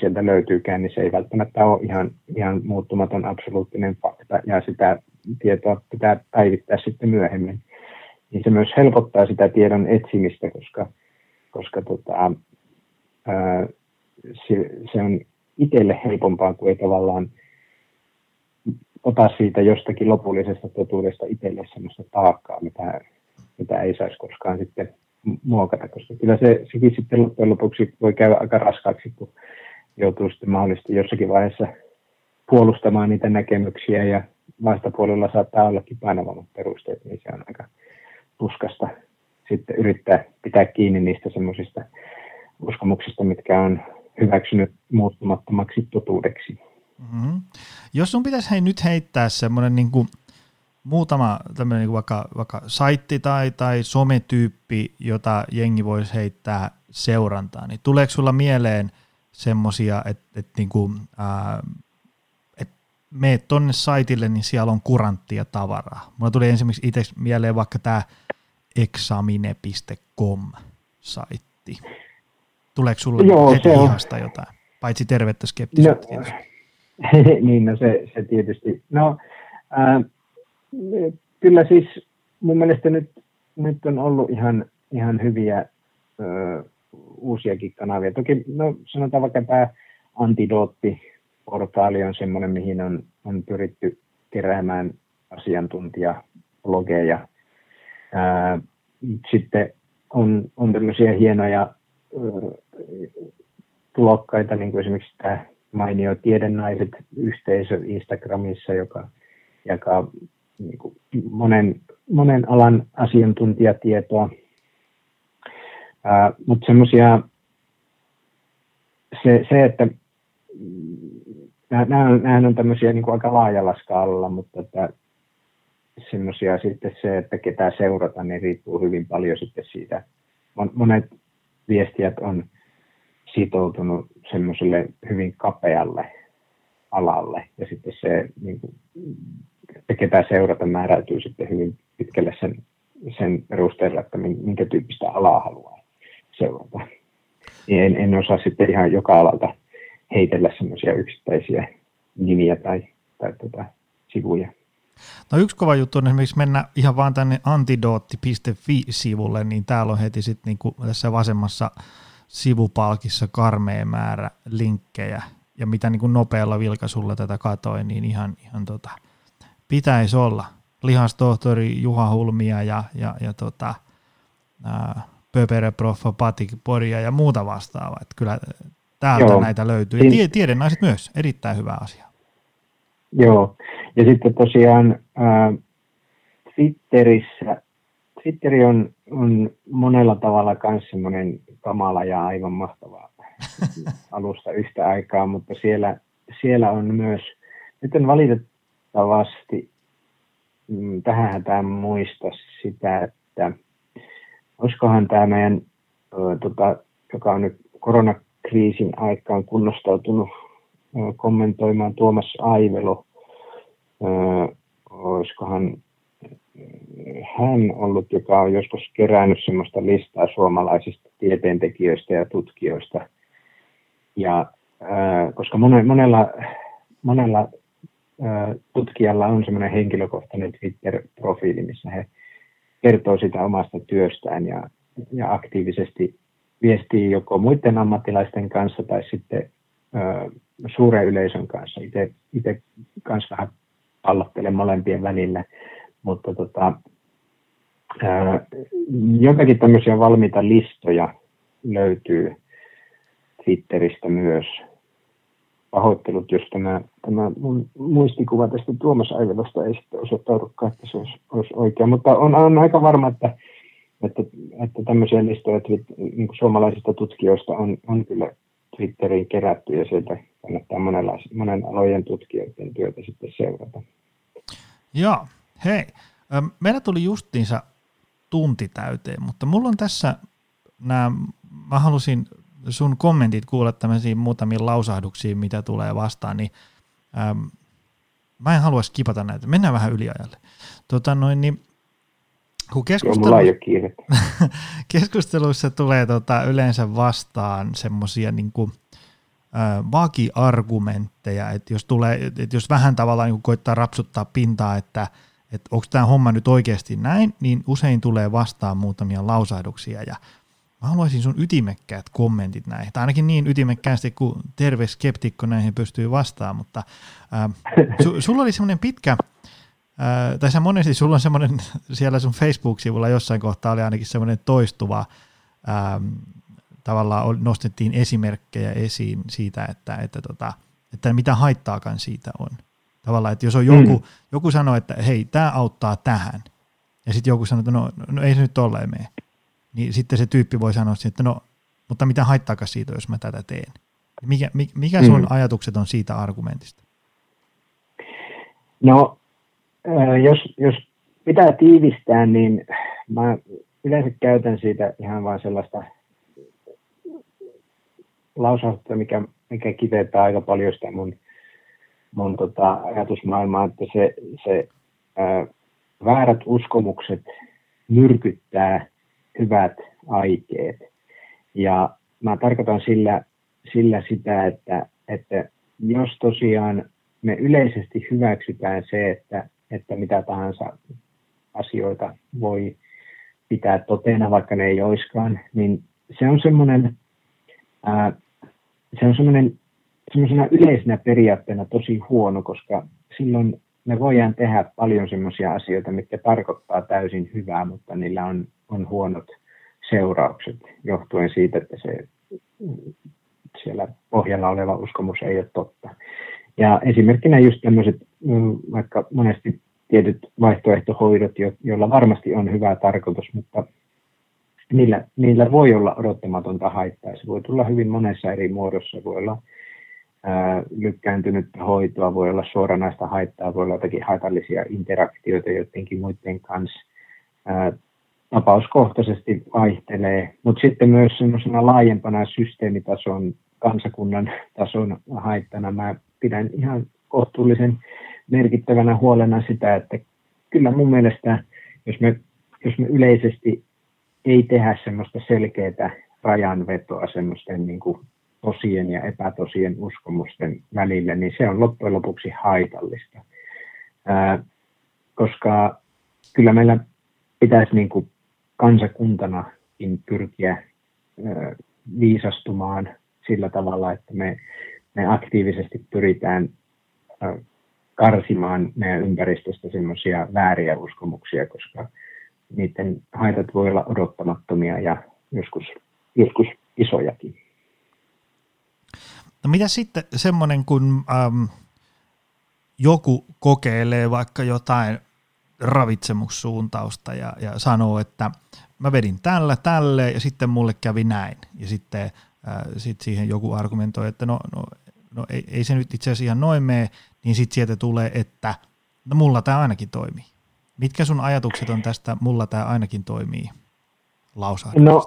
sieltä löytyykään, niin se ei välttämättä ole ihan, ihan muuttumaton absoluuttinen fakta, ja sitä tietoa pitää päivittää sitten myöhemmin. Niin se myös helpottaa sitä tiedon etsimistä, koska, koska tota, ää, se, se on itselle helpompaa kuin ei tavallaan ota siitä jostakin lopullisesta totuudesta itselle sellaista taakkaa, mitä, mitä ei saisi koskaan sitten muokata, koska kyllä se, sekin sitten loppujen lopuksi voi käydä aika raskaaksi, kun joutuu sitten mahdollisesti jossakin vaiheessa puolustamaan niitä näkemyksiä ja vastapuolella saattaa ollakin painavammat perusteet, niin se on aika tuskasta sitten yrittää pitää kiinni niistä semmoisista uskomuksista, mitkä on hyväksynyt muuttumattomaksi totuudeksi. Mm-hmm. Jos sun pitäisi hei, nyt heittää semmoinen niin kuin muutama tämmöinen niin vaikka, vaikka saitti tai, tai sometyyppi, jota jengi voisi heittää seurantaan, niin tuleeko sulla mieleen semmoisia, että, että niin kuin, meet tonne saitille, niin siellä on kuranttia tavaraa. Mulla tuli ensimmäiseksi itse mieleen vaikka tämä examine.com-saitti. Tuleeko sulla Joo, heti se on. ihasta jotain? Paitsi tervettä skeptisyyttä no, niin, no se, se tietysti. No, ää, kyllä siis mun mielestä nyt, nyt on ollut ihan, ihan hyviä ö, uusiakin kanavia. Toki no, sanotaan vaikka tämä Antidootti-portaali on semmoinen, mihin on, on pyritty keräämään asiantuntijablogeja. Ää, sitten on, on tämmöisiä hienoja tulokkaita, niin kuin esimerkiksi tämä mainio Tiedennaiset yhteisö Instagramissa, joka jakaa niin kuin monen, monen alan asiantuntijatietoa. Mutta semmoisia, se, se, että nämä on, tämmöisiä niin kuin aika laajalla skaalalla, mutta että semmoisia sitten se, että ketä seurata, niin riippuu hyvin paljon sitten siitä. Monet viestijät on sitoutunut semmoiselle hyvin kapealle alalle ja sitten se, niin kuin, että ketä seurata määräytyy sitten hyvin pitkälle sen, sen perusteella, että minkä tyyppistä alaa haluaa seurata. Niin en, en osaa sitten ihan joka alalta heitellä semmoisia yksittäisiä nimiä tai, tai tota, sivuja. No yksi kova juttu on esimerkiksi mennä ihan vaan tänne antidootti.fi-sivulle, niin täällä on heti sitten niinku tässä vasemmassa sivupalkissa karmea määrä linkkejä, ja mitä niin kuin nopealla vilkaisulla tätä katoin, niin ihan, ihan tota, pitäisi olla. Lihastohtori Juha Hulmia ja, ja, ja tota, Pöpereproffa Patik Poria ja muuta vastaavaa. Kyllä täältä Joo. näitä löytyy. Ja tie, tiedennaiset myös, erittäin hyvä asia. Joo, ja sitten tosiaan ää, Twitterissä, Twitteri on, on monella tavalla myös semmoinen kamala ja aivan mahtava alusta yhtä aikaa, mutta siellä, siellä on myös, nyt en valitettavasti mm, tähän tämä muista sitä, että olisikohan tämä meidän, ö, tota, joka on nyt koronakriisin aikaan kunnostautunut kommentoimaan Tuomas Aivelo, olisikohan hän ollut, joka on joskus kerännyt sellaista listaa suomalaisista tieteentekijöistä ja tutkijoista. Ja koska monella, monella tutkijalla on semmoinen henkilökohtainen Twitter-profiili, missä he kertoo sitä omasta työstään ja, ja aktiivisesti viestii joko muiden ammattilaisten kanssa tai sitten suuren yleisön kanssa. Itse kanssa vähän pallottelen molempien välillä, mutta tota, ää, jotakin tämmöisiä valmiita listoja löytyy Twitteristä myös. Pahoittelut, jos tämä, tämä mun muistikuva tästä Tuomas Aivelosta ei sitten osoittaudukaan, että se olisi, olisi oikea, mutta on, on aika varma, että, että, että tämmöisiä listoja niin kuin suomalaisista tutkijoista on, on kyllä Twitteriin kerätty ja sieltä kannattaa monen alojen tutkijoiden työtä sitten seurata. Joo, hei. Meillä tuli justiinsa tunti täyteen, mutta mulla on tässä nämä, mä halusin sun kommentit kuulla tämmöisiin muutamiin lausahduksiin, mitä tulee vastaan, niin äm, mä en halua skipata näitä. Mennään vähän yliajalle. Tota noin, niin, kun keskustelu... keskusteluissa tulee tota yleensä vastaan semmoisia niin kuin, vakiargumentteja, että jos, tulee, että jos vähän tavallaan niin koittaa rapsuttaa pintaa, että, että onko tämä homma nyt oikeasti näin, niin usein tulee vastaan muutamia lausahduksia ja mä haluaisin sun ytimekkäät kommentit näihin, tai ainakin niin ytimekkäästi kuin terve skeptikko näihin pystyy vastaamaan, mutta äh, su, sulla oli semmoinen pitkä, äh, tai sä monesti sulla on semmoinen siellä sun Facebook-sivulla jossain kohtaa oli ainakin semmoinen toistuva ähm, tavallaan nostettiin esimerkkejä esiin siitä, että, että, tota, että mitä haittaakaan siitä on. Tavallaan, että jos on joku, mm. joku sanoo, että hei, tämä auttaa tähän, ja sitten joku sanoo, että no, no ei se nyt tolleen mene, niin sitten se tyyppi voi sanoa, että no, mutta mitä haittaakaan siitä, jos mä tätä teen. Mikä, mikä sun mm. ajatukset on siitä argumentista? No, jos, jos pitää tiivistää, niin mä yleensä käytän siitä ihan vain sellaista lausausta, mikä, mikä kiteyttää aika paljon sitä mun, mun tota, ajatusmaailmaa, että se, se ää, väärät uskomukset myrkyttää hyvät aikeet. Ja mä tarkoitan sillä, sillä sitä, että, että jos tosiaan me yleisesti hyväksytään se, että, että mitä tahansa asioita voi pitää totena, vaikka ne ei oiskaan, niin se on semmoinen se on semmoinen semmoisena yleisenä periaatteena tosi huono, koska silloin me voidaan tehdä paljon semmoisia asioita, mitkä tarkoittaa täysin hyvää, mutta niillä on, on huonot seuraukset johtuen siitä, että se siellä pohjalla oleva uskomus ei ole totta. Ja esimerkkinä just tämmöiset, mm, vaikka monesti tietyt vaihtoehtohoidot, joilla varmasti on hyvä tarkoitus, mutta niillä, niillä voi olla odottamatonta haittaa. Se voi tulla hyvin monessa eri muodossa. Voi olla ää, lykkääntynyttä hoitoa, voi olla suoranaista haittaa, voi olla jotakin haitallisia interaktioita joidenkin muiden kanssa. Ää, tapauskohtaisesti vaihtelee, mutta sitten myös semmoisena laajempana systeemitason, kansakunnan tason haittana mä pidän ihan kohtuullisen merkittävänä huolena sitä, että kyllä mun mielestä, jos me, jos me yleisesti ei tehdä semmoista selkeää rajanvetoa semmoisten niin kuin tosien ja epätosien uskomusten välille, niin se on loppujen lopuksi haitallista. Ää, koska kyllä meillä pitäisi niin kuin kansakuntanakin pyrkiä ää, viisastumaan sillä tavalla, että me, me aktiivisesti pyritään ää, karsimaan meidän ympäristöstä semmoisia vääriä uskomuksia, koska niiden haitat voi olla odottamattomia ja joskus, joskus isojakin. No mitä sitten semmoinen, kun äm, joku kokeilee vaikka jotain ravitsemussuuntausta ja, ja sanoo, että mä vedin tällä, tälle ja sitten mulle kävi näin. Ja sitten äh, sit siihen joku argumentoi, että no, no, no ei, ei se nyt itse asiassa ihan noin mene, niin sitten sieltä tulee, että no mulla tämä ainakin toimii. Mitkä sun ajatukset on tästä, mulla tämä ainakin toimii lausahduksesta? No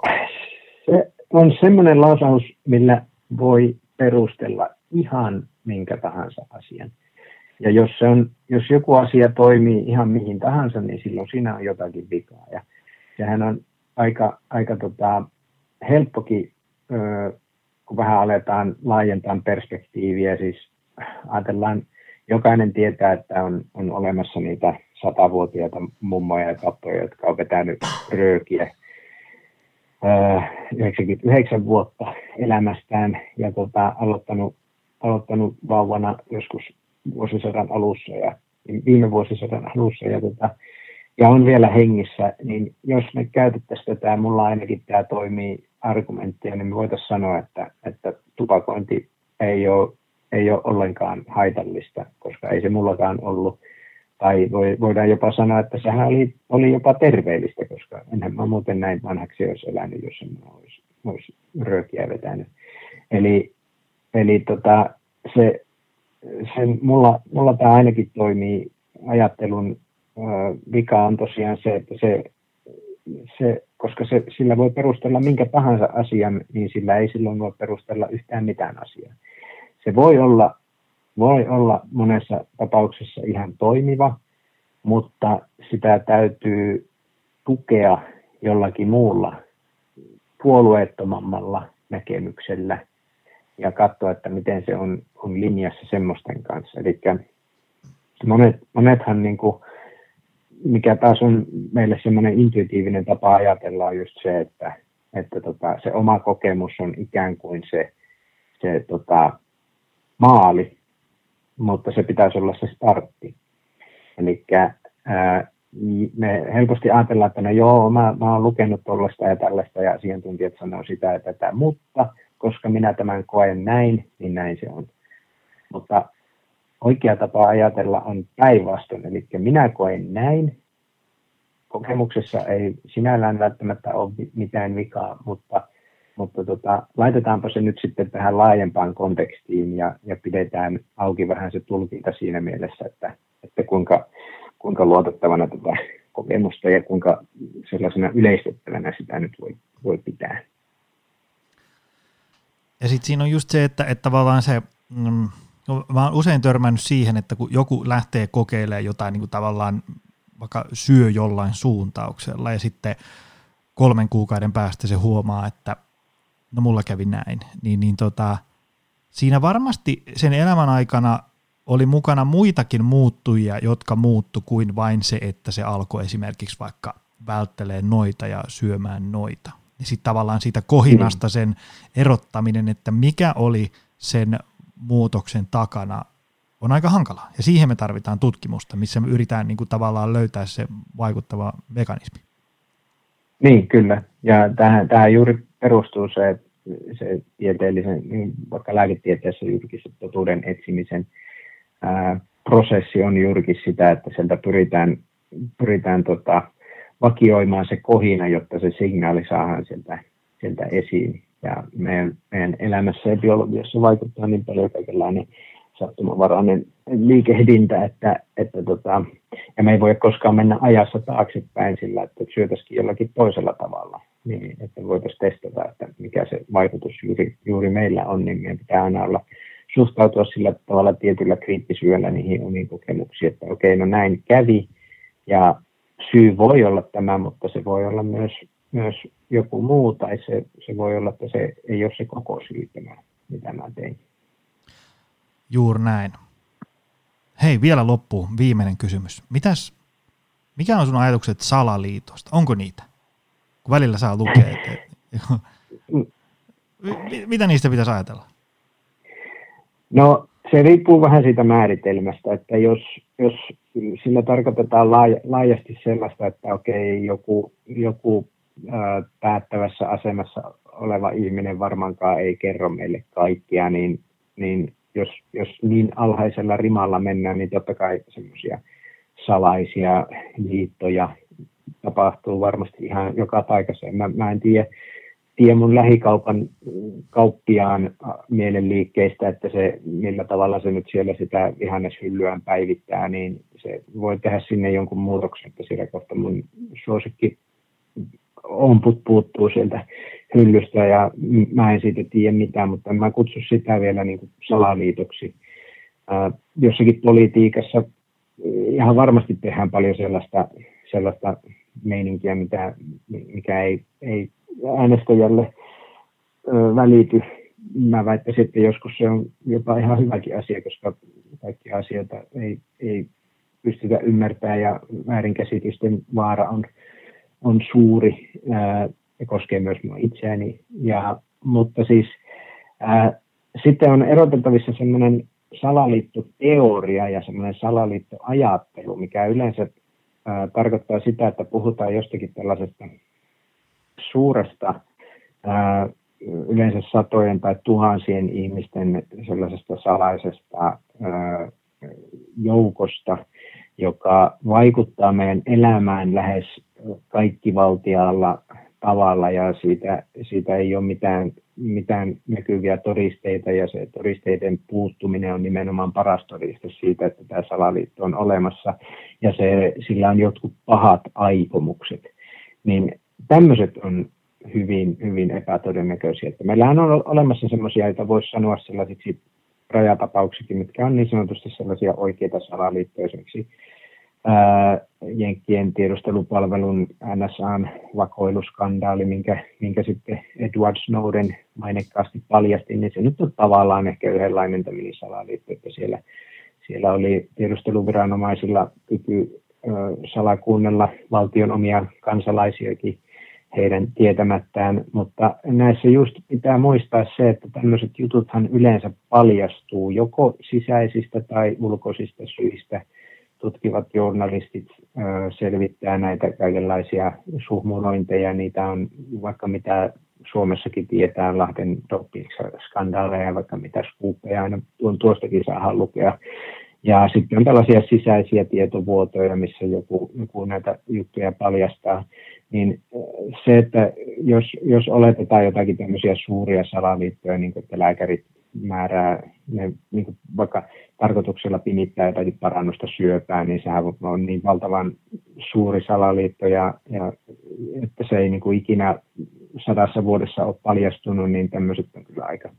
se on semmoinen lausaus, millä voi perustella ihan minkä tahansa asian. Ja jos, se on, jos joku asia toimii ihan mihin tahansa, niin silloin siinä on jotakin vikaa. Ja sehän on aika, aika tota, helppokin, kun vähän aletaan laajentaa perspektiiviä, siis ajatellaan, jokainen tietää, että on, on olemassa niitä satavuotiaita mummoja ja pappoja, jotka on vetänyt röökiä 99 vuotta elämästään ja tota, aloittanut, aloittanut vauvana joskus vuosisadan alussa ja viime vuosisadan alussa ja, tota, ja on vielä hengissä, niin jos me käytettäisiin tätä, mulla ainakin tämä toimii argumenttia, niin me voitaisiin sanoa, että, että tupakointi ei ole, ei ole ollenkaan haitallista, koska ei se mullakaan ollut. Tai voidaan jopa sanoa, että sehän oli, oli jopa terveellistä, koska enhän mä muuten näin vanhaksi olisi elänyt, jos en olisi, olisi röökiä vetänyt. Eli, eli tota, se, se, mulla, mulla tämä ainakin toimii ajattelun vika on tosiaan se, että se, se koska se, sillä voi perustella minkä tahansa asian, niin sillä ei silloin voi perustella yhtään mitään asiaa. Se voi olla, voi olla monessa tapauksessa ihan toimiva, mutta sitä täytyy tukea jollakin muulla puolueettomammalla näkemyksellä ja katsoa, että miten se on, on linjassa semmoisten kanssa. Eli monet, monethan niin kuin, mikä taas on meille semmoinen intuitiivinen tapa ajatella on just se, että, että tota, se oma kokemus on ikään kuin se, se tota, maali, mutta se pitäisi olla se startti. Eli me helposti ajatellaan, että no joo, mä, mä oon lukenut tuollaista ja tällaista ja asiantuntijat sanoo sitä ja tätä, mutta koska minä tämän koen näin, niin näin se on. Mutta oikea tapa ajatella on päinvastoin, eli minä koen näin, kokemuksessa ei sinällään välttämättä ole mitään vikaa, mutta, mutta tota, laitetaanpa se nyt sitten tähän laajempaan kontekstiin ja, ja pidetään auki vähän se tulkinta siinä mielessä, että, että kuinka, kuinka luotettavana tätä kokemusta ja kuinka sellaisena yleistettävänä sitä nyt voi, voi pitää. Ja sitten siinä on just se, että, että tavallaan se, mm, mä oon usein törmännyt siihen, että kun joku lähtee kokeilemaan jotain niin kuin tavallaan vaikka syö jollain suuntauksella ja sitten kolmen kuukauden päästä se huomaa, että no mulla kävi näin, niin, niin tota, siinä varmasti sen elämän aikana oli mukana muitakin muuttujia, jotka muuttu kuin vain se, että se alkoi esimerkiksi vaikka välttelee noita ja syömään noita. Ja sitten tavallaan siitä kohinasta sen erottaminen, että mikä oli sen muutoksen takana on aika hankalaa. Ja siihen me tarvitaan tutkimusta, missä me yritetään niin kuin tavallaan löytää se vaikuttava mekanismi. Niin, kyllä. Ja tähän, tähän juuri perustuu se, se tieteellisen, niin vaikka lääketieteessä juurikin se totuuden etsimisen ää, prosessi on juurikin sitä, että sieltä pyritään, pyritään tota, vakioimaan se kohina, jotta se signaali saadaan sieltä, sieltä esiin. Ja meidän, meidän elämässä ja biologiassa vaikuttaa niin paljon kaikenlainen sattumavarainen liikehdintä, että, että tota, ja me ei voi koskaan mennä ajassa taaksepäin sillä, että syötäisikin jollakin toisella tavalla, niin että voitaisiin testata, että mikä se vaikutus juuri, juuri meillä on, niin meidän pitää aina olla suhtautua sillä tavalla tietyllä kriittisyydellä niihin omiin kokemuksiin, että okei, no näin kävi, ja syy voi olla tämä, mutta se voi olla myös myös joku muu, tai se, se voi olla, että se ei ole se koko syy mitä mä tein. Juuri näin. Hei, vielä loppu viimeinen kysymys. Mitäs, mikä on sun ajatukset salaliitosta? Onko niitä? Kun välillä saa lukea, että, mitä niistä pitäisi ajatella? No se riippuu vähän siitä määritelmästä, että jos, jos sillä tarkoitetaan laajasti sellaista, että okei, joku, joku päättävässä asemassa oleva ihminen varmaankaan ei kerro meille kaikkia, niin, niin jos, jos niin alhaisella rimalla mennään, niin totta kai semmoisia salaisia liittoja tapahtuu varmasti ihan joka paikassa. Mä, mä en tiedä, tiedä mun lähikaupan kauppiaan mielenliikkeistä, että se, millä tavalla se nyt siellä sitä vihanneshyllyään päivittää, niin se voi tehdä sinne jonkun muutoksen, että siellä kohta mun suosikki omput puuttuu sieltä hyllystä ja mä en siitä tiedä mitään, mutta mä kutsu sitä vielä niin kuin salaliitoksi. Ää, jossakin politiikassa ihan varmasti tehdään paljon sellaista, sellaista meininkiä, mitä, mikä ei, ei äänestäjälle ö, välity. Mä väittäisin, että joskus se on jopa ihan hyväkin asia, koska kaikki asioita ei, ei pystytä ymmärtämään ja väärinkäsitysten vaara on on suuri. ja koskee myös minua itseäni. Ja, mutta siis ää, sitten on erotettavissa semmoinen salaliittoteoria ja semmoinen salaliittoajattelu, mikä yleensä tarkoittaa sitä, että puhutaan jostakin tällaisesta suuresta, yleensä satojen tai tuhansien ihmisten sellaisesta salaisesta joukosta, joka vaikuttaa meidän elämään lähes kaikkivaltialla tavalla ja siitä, siitä ei ole mitään, mitään näkyviä todisteita ja se todisteiden puuttuminen on nimenomaan paras todiste siitä, että tämä salaliitto on olemassa ja se, sillä on jotkut pahat aikomukset. Niin tämmöiset on hyvin, hyvin epätodennäköisiä. Että meillähän on olemassa sellaisia, joita voisi sanoa sellaisiksi rajatapauksikin, mitkä on niin sanotusti sellaisia oikeita salaliittoja, esimerkiksi Jenkkien tiedustelupalvelun NSAn vakoiluskandaali, minkä, minkä sitten Edward Snowden mainekkaasti paljasti, niin se nyt on tavallaan ehkä yhdenlainen tämmöinen salaliitto, että siellä, siellä oli tiedusteluviranomaisilla kyky salakuunnella valtion omia kansalaisiakin heidän tietämättään, mutta näissä just pitää muistaa se, että tämmöiset jututhan yleensä paljastuu joko sisäisistä tai ulkoisista syistä – tutkivat journalistit selvittää näitä kaikenlaisia suhmurointeja. Niitä on vaikka mitä Suomessakin tietää Lahden doping-skandaaleja, vaikka mitä skuuppeja aina tuon tuostakin saadaan lukea. Ja sitten on tällaisia sisäisiä tietovuotoja, missä joku, joku näitä juttuja paljastaa. Niin se, että jos, jos oletetaan jotakin tämmöisiä suuria salaliittoja, niin kuin että lääkärit määrää, ne niin kuin vaikka tarkoituksella pimittää jotakin parannusta syöpää, niin sehän on niin valtavan suuri salaliitto, ja, ja että se ei niin kuin ikinä sadassa vuodessa ole paljastunut, niin tämmöiset on kyllä aika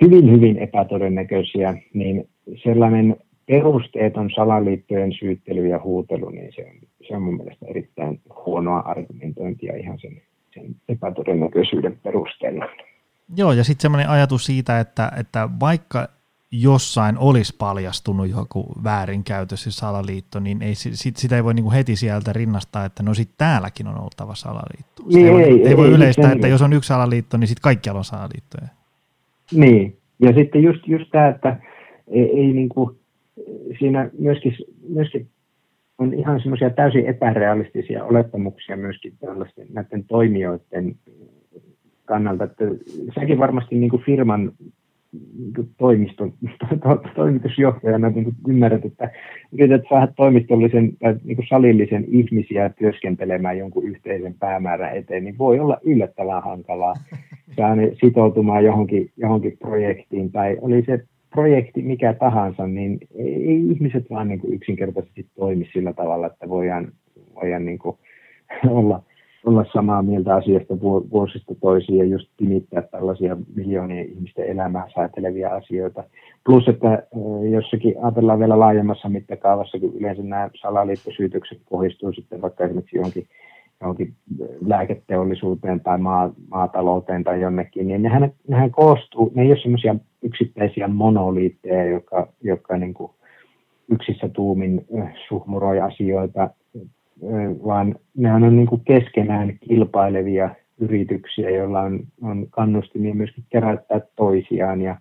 hyvin, hyvin epätodennäköisiä, niin sellainen perusteeton salaliittojen syyttely ja huutelu, niin se on, se on mun mielestä erittäin huonoa argumentointia ihan sen, sen epätodennäköisyyden perusteella. Joo, ja sitten semmoinen ajatus siitä, että, että vaikka jossain olisi paljastunut joku väärinkäytös ja salaliitto, niin ei, sit, sitä ei voi niinku heti sieltä rinnastaa, että no sitten täälläkin on oltava salaliitto. Niin, ei, voi, ei, ei voi yleistää, että jos on yksi salaliitto, niin sitten kaikkialla on salaliittoja. Niin, ja sitten just, just tämä, että ei, ei niinku, siinä myöskin, myöskin on ihan semmoisia täysin epärealistisia olettamuksia myöskin tällaisten näiden toimijoiden kannalta, että säkin varmasti niin kuin firman niin toimiston, toimitusjohtajana niin kuin ymmärrät, että yrität saada toimistollisen tai niin kuin salillisen ihmisiä työskentelemään jonkun yhteisen päämäärän eteen, niin voi olla yllättävän hankalaa saada sitoutumaan johonkin, johonkin projektiin. Tai oli se projekti mikä tahansa, niin ei ihmiset vaan niin kuin yksinkertaisesti toimi sillä tavalla, että voidaan, voidaan niin kuin olla – olla samaa mieltä asiasta vuosista toisiin ja just pimittää tällaisia miljoonien ihmisten elämää sääteleviä asioita. Plus, että jossakin ajatellaan vielä laajemmassa mittakaavassa, kun yleensä nämä salaliittosyytökset kohdistuu sitten vaikka esimerkiksi johonkin, johonkin lääketeollisuuteen tai maa, maatalouteen tai jonnekin, niin nehän, nehän koostuu, ne ei ole sellaisia yksittäisiä monoliitteja, jotka, jotka niin kuin yksissä tuumin suhmuroi asioita, vaan nehän on niin kuin keskenään kilpailevia yrityksiä, joilla on, on kannustimia myöskin keräyttää toisiaan ja,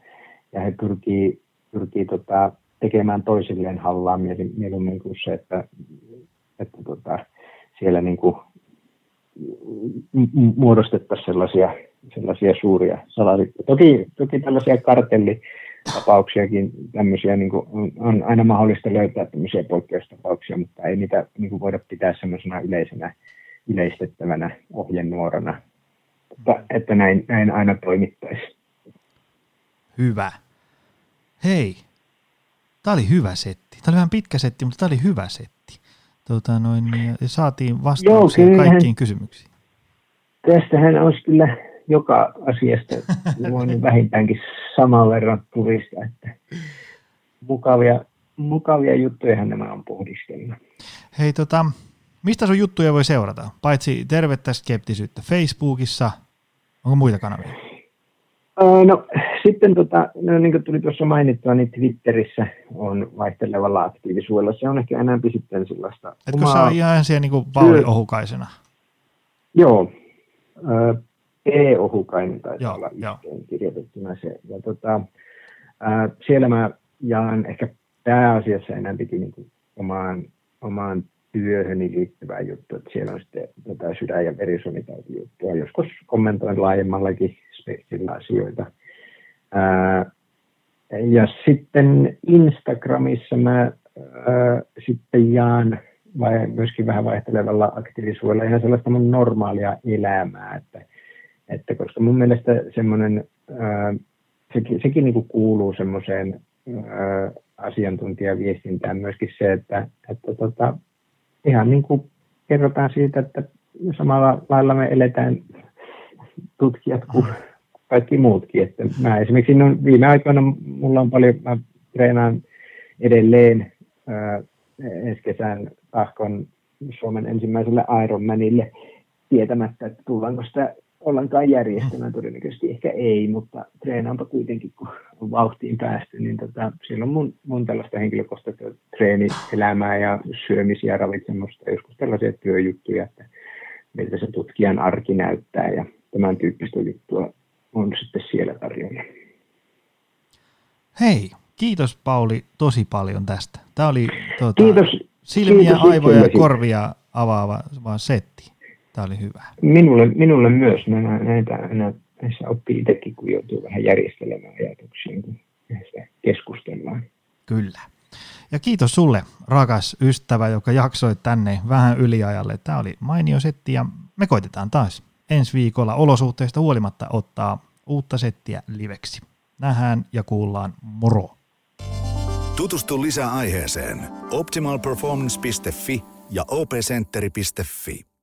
ja he pyrkii, pyrkii tota, tekemään toisilleen hallaa mieluummin kuin se, että, että tota, siellä niin kuin muodostettaisiin sellaisia, sellaisia suuria salaliittoja. Toki, toki tällaisia kartelli, tapauksiakin, tämmöisiä niin kuin, on, on, aina mahdollista löytää tämmöisiä poikkeustapauksia, mutta ei niitä niin kuin voida pitää semmoisena yleisenä, yleistettävänä ohjenuorana, että, että näin, näin aina toimittaisi. Hyvä. Hei, tämä oli hyvä setti. Tämä oli vähän pitkä setti, mutta tämä oli hyvä setti. Tota noin, ja saatiin vastauksia Joo, kaikkiin kysymyksiin. Tästähän olisi kyllä joka asiasta voin vähintäänkin saman verran turista, että mukavia, mukavia juttuja nämä on pohdiskellut. Hei tota, mistä sun juttuja voi seurata? Paitsi tervettä skeptisyyttä Facebookissa, onko muita kanavia? No sitten tota, no, niin kuin tuli tuossa mainittua, niin Twitterissä on vaihtelevalla aktiivisuudella. Se on ehkä enemmän sitten sellaista... Etkö omaa... sä ihan siellä niin vaaliohukaisena? Joo, E-ohukainen taisi olla yhteen kirjoitettuna se. Ja tota, ää, siellä mä jaan ehkä pääasiassa enää piti niin kuin omaan, omaan työhöni liittyvää juttu, että siellä on sitten tätä sydän- ja verisuonitautijuttua. Joskus kommentoin laajemmallakin spektrillä asioita. Ja sitten Instagramissa mä sitten jaan vai myöskin vähän vaihtelevalla aktiivisuudella ihan sellaista mun normaalia elämää, että, että koska mun mielestä semmoinen, sekin, sekin niin kuin kuuluu semmoiseen asiantuntijaviestintään myöskin se, että, että tota, ihan niin kuin kerrotaan siitä, että samalla lailla me eletään tutkijat kuin kaikki muutkin. Että mä esimerkiksi no, viime aikoina mulla on paljon, mä treenaan edelleen ää, ensi kesän tahkon Suomen ensimmäiselle Ironmanille tietämättä, että tullaanko sitä ollenkaan järjestämään. Todennäköisesti ehkä ei, mutta treenaanpa kuitenkin, kun on vauhtiin päästy, niin tota, siellä on mun, mun tällaista henkilökohtaista treenielämää ja syömisiä ja ravitsemusta, joskus tällaisia työjuttuja, että miltä se tutkijan arki näyttää ja tämän tyyppistä juttua on sitten siellä tarjolla. Hei, kiitos Pauli tosi paljon tästä. Tämä oli tuota, kiitos, silmiä, kiitos aivoja ja korvia avaava vaan setti. Tämä oli hyvä. Minulle, minulle myös. Nämä, näitä, näissä oppii itsekin, kun joutuu vähän järjestelemään ajatuksia, kun keskustellaan. Kyllä. Ja kiitos sulle, rakas ystävä, joka jaksoi tänne vähän yliajalle. Tämä oli mainio setti ja me koitetaan taas ensi viikolla olosuhteista huolimatta ottaa uutta settiä liveksi. Nähdään ja kuullaan moro. Tutustu lisää aiheeseen optimalperformance.fi ja opcenteri.fi.